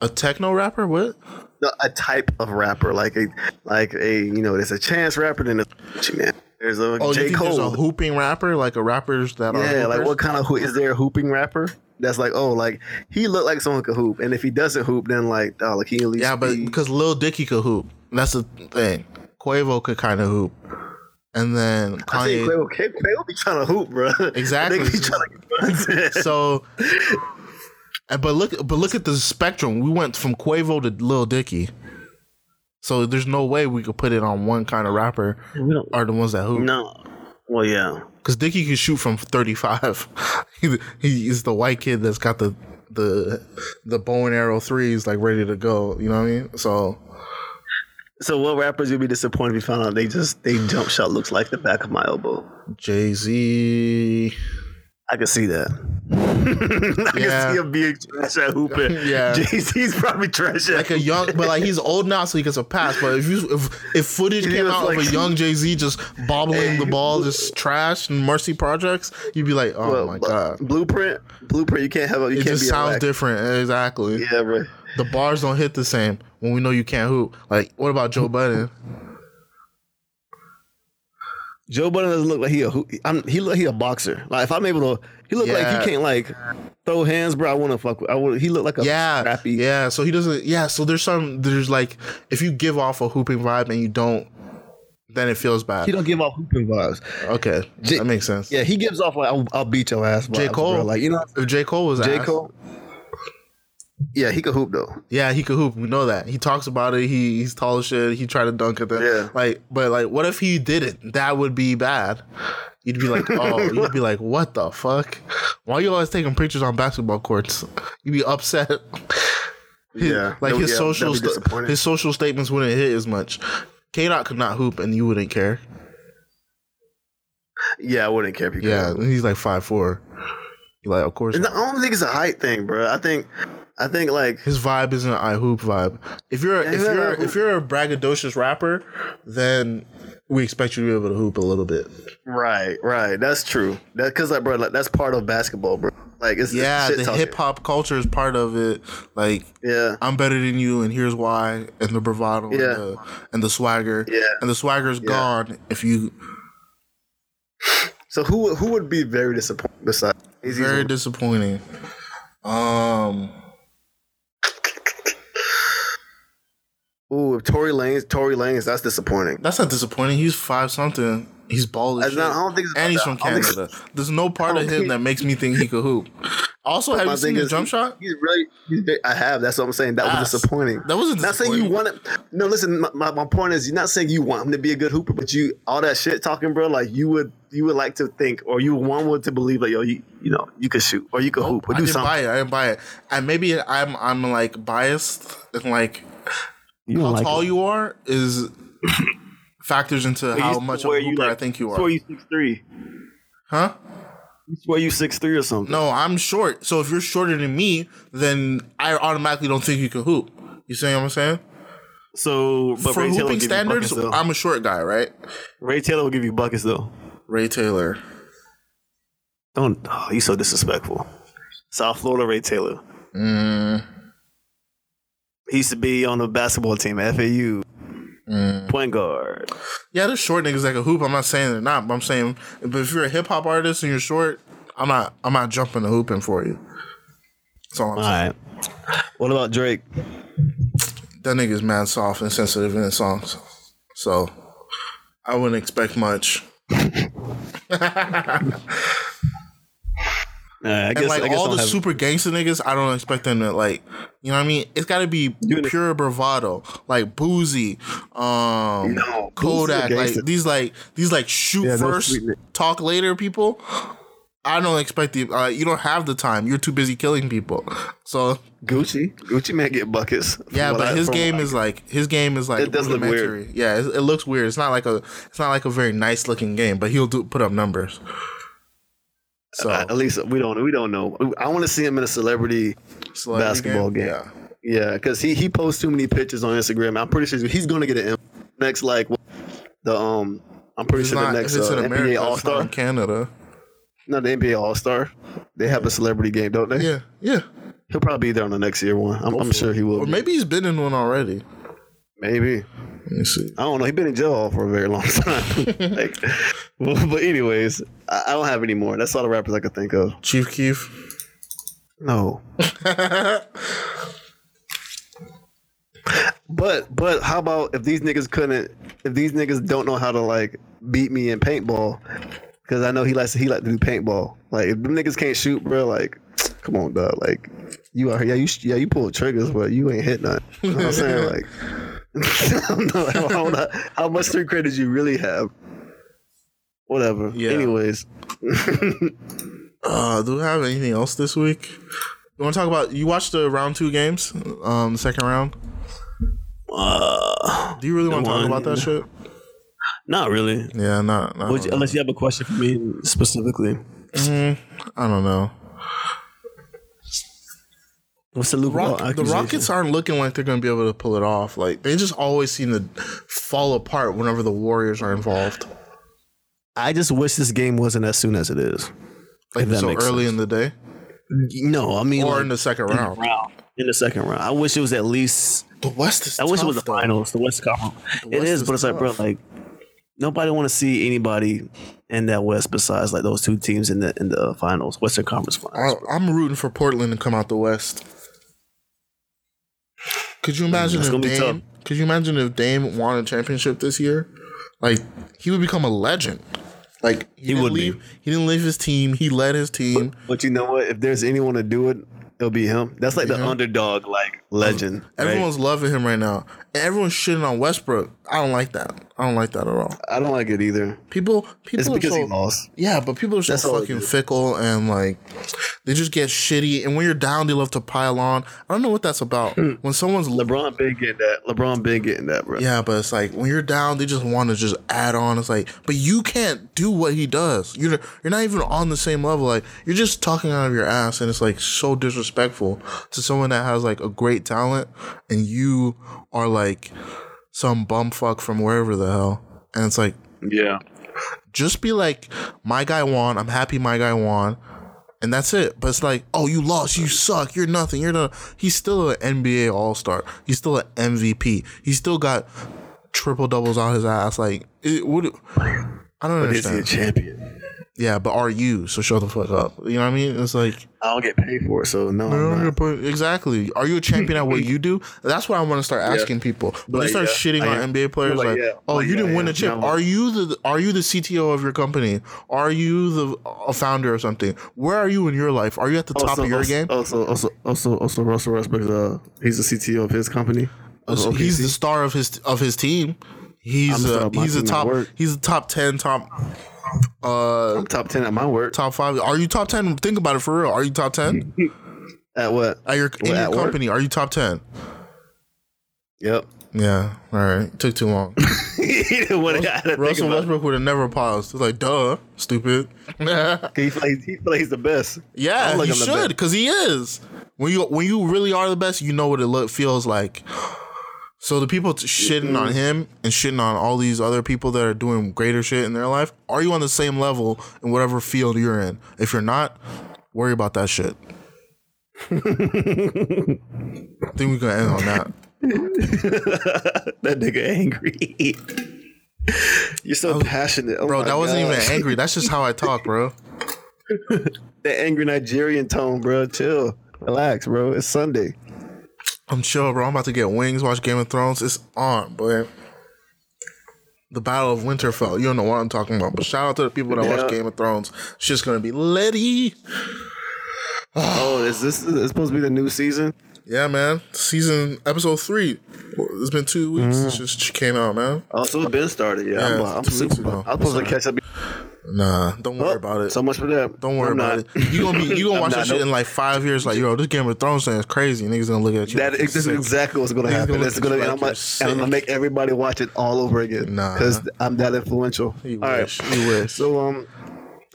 A techno rapper? What? No, a type of rapper, like a like a you know, there's a chance rapper, then there's man. There's a Oh, J you think there's a hooping rapper like a rappers that are Yeah, like what kind of hoop is there a hooping rapper? That's like, oh, like he looked like someone could hoop, and if he doesn't hoop, then like, oh, like he at least Yeah, but be- because Lil Dicky could hoop. That's the thing. Quavo could kind of hoop. and then I think Kanye. Quavo, Quavo be trying to hoop, bro. Exactly. They be trying to. So, and- but look, but look at the spectrum. We went from Quavo to Lil Dicky. So there's no way we could put it on one kind of rapper. We don't- Are the ones that hoop? no. Well, yeah. Because Dicky can shoot from 35. he, he's the white kid that's got the the the bow and arrow threes like ready to go. You know what I mean? So So, what rappers you'd be disappointed if you found out they just they jump shot looks like the back of my elbow? Jay Z. I can see that. I Yeah. can see him being trash at hooping. Yeah. Jay Z's probably trash Like a young, but like he's old now, so he gets a pass. But if you if if footage came out like- of a young Jay Z just bobbling the ball, just trash and Marcy Projects, you'd be like, oh Well, my god, Blueprint, blueprint. You can't have. A, you it can't just sounds different. Exactly. Yeah, bro. The bars don't hit the same when we know you can't hoop. Like, what about Joe Budden? Joe Budden doesn't look like he a hoop. I'm, he look like he a boxer. Like if I'm able to, he look like he can't like throw hands, bro. I want to fuck. With, I want. He look like a yeah, scrappy. yeah. So he doesn't. Yeah. So there's some. There's like if you give off a hooping vibe and you don't, then it feels bad. He don't give off hooping vibes. Okay, J- that makes sense. Yeah, he gives off like I'll, I'll beat your ass. J Cole, bro. like you know, if J Cole was J ass, Cole. Yeah, he could hoop though. Yeah, he could hoop. We know that. He talks about it. He he's tall as shit. He tried to dunk at them. Yeah. Like, but like, what if he didn't? That would be bad. You'd be like, oh, you'd be like, what the fuck? Why you always taking pictures on basketball courts? You'd be upset. His- Yeah, like that- his yeah, social his social statements wouldn't hit as much. K Dot could not hoop, and you wouldn't care. Yeah, I wouldn't care if he could. Yeah, he's like five four. Like, of course. I don't think it's a height thing, bro. I think, I think like His vibe isn't an I hoop vibe. If you're if you're if you're a braggadocious rapper, then we expect you to be able to hoop a little bit. right, right. That's true. That because like, bro, like, that's part of basketball, bro. Like it's Yeah, the hip hop culture is part of it. Like Yeah, I'm better than you, and here's why, and the bravado, Yeah. and, the, and the swagger, Yeah. and the swagger's gone if you So who who would be very disappointed besides? Very disappointing. Um, Ooh, if Tory Lanez, Tory Lanez, that's disappointing. that's not disappointing. He's five something. He's bald as shit. not- I don't think and he's from Canada. There's no part of him that makes me think he could hoop. Also, have you seen the jump he- shot? He's really. He's very, I have. That's what I'm saying. That Ass. was disappointing. That wasn't Not saying you disappointing. want it. No, listen. My, my, point is, you're not saying you want him to be a good hooper, but you all that shit talking, bro. Like you would, you would like to think, or you want one to believe, like yo, you, you know, you could shoot or you could hoop or I do didn't something. buy it. I didn't buy it. And maybe I'm I'm like biased and like You how tall you are is factors into how much of a hooper I think you are. Swear are. you six three. Huh? Swear you six three or something. No, I'm short. So if you're shorter than me, then I automatically don't think you can hoop. You see what I'm saying? So, but For Ray hooping give standards, buckets. I'm a short guy, right? Ray Taylor will give you buckets though. Ray Taylor. Don't. Oh, you so disrespectful. South Florida Ray Taylor. Mm, He used to be on the basketball team at FAU. Mm. Point guard. yeah, there's short niggas that can hoop. I'm not saying they're not, but I'm saying, but if you're a hip hop artist and you're short, I'm not. I'm not jumping the hooping for you. That's all I'm All saying. right. What about Drake? that nigga's mad soft and sensitive in his songs. So I wouldn't expect much. Uh, I guess, And like I guess all the have- super gangster niggas, I don't expect them to like you know what I mean? It's gotta be pure bravado. Like Boosie, um No, Kodak, like these like these like shoot Yeah, first, sweet talk later people. I don't expect the uh, you don't have the time. You're too busy killing people. So Gucci. Gucci Mane get buckets. Yeah, but I- his game is like his game is like It does look weird. Yeah, it, it looks weird. It's not like a it's not like a very nice looking game, but he'll do put up numbers. So Uh, at least we don't we don't know. I want to see him in a celebrity celebrity basketball game. Yeah. Yeah, because he he posts too many pictures on Instagram. I'm pretty sure he's going to get an M- next like the um. I'm pretty It's sure not, the next it's uh, in America, NBA All Star in Canada. No, the NBA All Star. They have a celebrity game, don't they? Yeah, yeah. He'll probably be there on the next year one. I'm, I'm sure he will. Or be. maybe he's been in one already. Maybe. Let me see. I don't know. He's been in jail for a very long time. like, well, but anyways, I, I don't have any more. That's all the rappers I could think of. Chief Keef. No. but but how about if these niggas couldn't if these niggas don't know how to like beat me in paintball because I know he likes he like to do paintball. Like if them niggas can't shoot, bro, like come on, dog. Like you are yeah you yeah you pull triggers, but you ain't hit nothing. You know what I'm saying? Like I don't know, I don't know how much street credit you really have. Whatever. Yeah. Anyways, Uh, do we have anything else this week? You want to talk about? You watched the round two games, um, the second round. uh, Do you really want to talk about that shit? not really. Yeah, not. not you- unless you have a question for me specifically. I don't know. What's the Rock, the? Rockets aren't looking like they're going to be able to pull it off. Like they just always seem to fall apart whenever the Warriors are involved. I just wish this game wasn't as soon as it is. Like so early sense. in the day No, I mean or like, in the second round. round. In the second round, I wish it was at least. The West is. I wish it was the though. finals, the West Conference. It West is, is but it's like, bro, like nobody want to see anybody in that West besides like those two teams in the in the finals, Western Conference finals. I, I'm rooting for Portland to come out the West. Could you imagine That's if Dame? Could you imagine if Dame won a championship this year? Like he would become a legend. Like he, didn't would be. leave. He didn't leave his team. He led his team. But you know what? If there's anyone to do it, it'll be him. That's like the underdog, like legend. right? Everyone's loving him right now, and everyone's shitting on Westbrook. I don't like that. I don't like that at all. I don't like it either. People, people It's because so, he lost. Yeah, but people are so That's fucking fickle and like they just get shitty. And when you're down, they love to pile on. I don't know what that's about. Hmm. when someone's LeBron been getting that. LeBron been getting that, bro. Yeah, but it's like when you're down, they just want to just add on. It's like, but you can't do what he does. You're you're not even on the same level. Like you're just talking out of your ass, and it's like so disrespectful to someone that has like a great talent, and you are like some bumfuck from wherever the hell. And it's like, Yeah. just be like, my guy won. I'm happy my guy won. And that's it. But it's like, oh, you lost. You suck. You're nothing. You're not. He's still an NBA All Star. He's still an MVP. He's still got triple doubles on his ass. Like, it would. I don't Is he a understand. champion? Yeah, but are you? So shut the fuck up. You know what I mean? It's like, I don't get paid for it, so no. I don't I'm get not. put- exactly. Are you a champion at what you do? That's what I want to start asking people. When they start yeah, shitting on. NBA players, Like, like, yeah. oh, Like, you didn't win yeah. a chip. No. Are you the Are you the CTO of your company? Are you the a founder or something? Where are you in your life? Are you at the top of your also, game? Also, also, also, also, Russell Westbrook. Uh, he's the CTO of his company. So he's the star of his of his team. He's I'm the star uh, my he's at top. He's a top ten, top uh I'm top ten at my work. top five. Are you top ten? Think about it for real. Are you top ten At what? at your in What, your at work? company? Are you top ten? Yep. Yeah. All right. Took too long. he didn't want to. I had to think Russell. Westbrook would have never paused. It's like, duh, stupid. He plays. he he's the best. Yeah, he like should because he is. When you when you really are the best, you know what it look, feels like. So the people shitting on mm-hmm. him and shitting on all these other people that are doing greater shit in their life, are you on the same level in whatever field you're in? If you're not, worry about that shit. I think we can end on that. That nigga angry. You're so passionate, oh Bro, that wasn't God. even angry. That's just how I talk, bro. that angry Nigerian tone, bro. Chill, relax, bro. It's Sunday. I'm chill, bro. I'm about to get wings, watch Game of Thrones. It's on, boy. The Battle of Winterfell. You don't know what I'm talking about. But shout out to the people that Yeah. watch Game of Thrones. It's just gonna be litty. Oh, is this is supposed to be the new season? Yeah, man. Season episode three. It's been two weeks. Mm. It just came out, man. Oh, so it's been started. Yeah, Yeah, I'm, I'm super. I'm supposed to catch up. Nah, don't worry Oh, about it. So much for that. don't worry I'm about not. it. You gonna be you gonna watch that shit nope. in like five years. Like, yo, this Game of Thrones thing is crazy. Niggas gonna look at you. That like, is this is sick. exactly what's gonna happen. gonna it's gonna, like I'm gonna, and I'm gonna make everybody watch it all over again. Nah. because I'm that influential. You All right. wish. You wish. So um,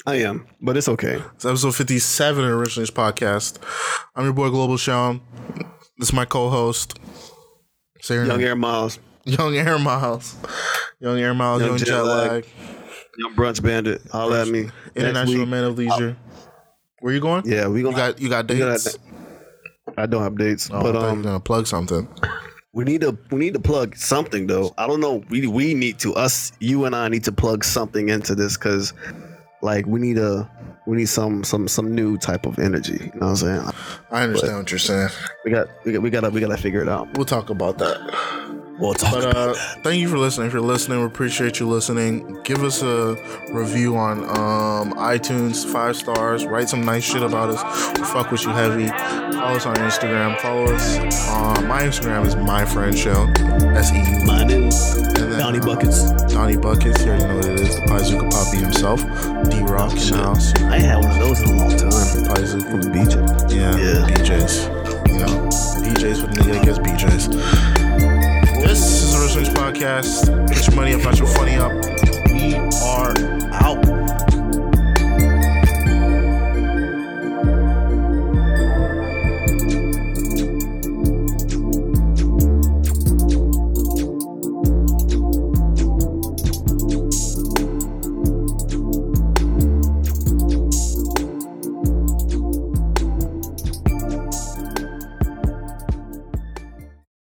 I am, but it's okay. It's episode 57 of the Originals Podcast. I'm your boy Global Sean. This is my co-host. Young name. Air Miles, Young Air Miles. Young Air Miles, Young Young, Jet Lag. Lag. Young Brunch Bandit. Holla at me. International week, Man of Leisure. Where you going? Yeah, we gonna. got you got we gotta- dates? I don't have dates, Oh, I but you um, gonna plug something. we need to we need to plug something though. I don't know. We we need to us you and I need to plug something into this because like we need a we need some some some new type of energy. You know what I'm saying? I understand what you're saying. We got we got we gotta we gotta figure it out. We'll talk about that. We'll talk But about uh, that. thank you for listening. If you're listening, we appreciate you listening. Give us a review on um, iTunes, five stars. Write some nice shit about us. We fuck with you heavy. Follow us on Instagram. Follow us. Uh, my Instagram is my friend show. S E U. Mine is And then, Donnie uh, Buckets. Donnie Buckets. You already know what it is. The Paizuka Poppy himself. D Rock in the house. I ain't had one of those in a long time. Paizuka. From BJ. Yeah, Yeah. BJ's. You know, BJ's for the nigga that gets BJ's. This is Podcast. Get your money up, got your funny up.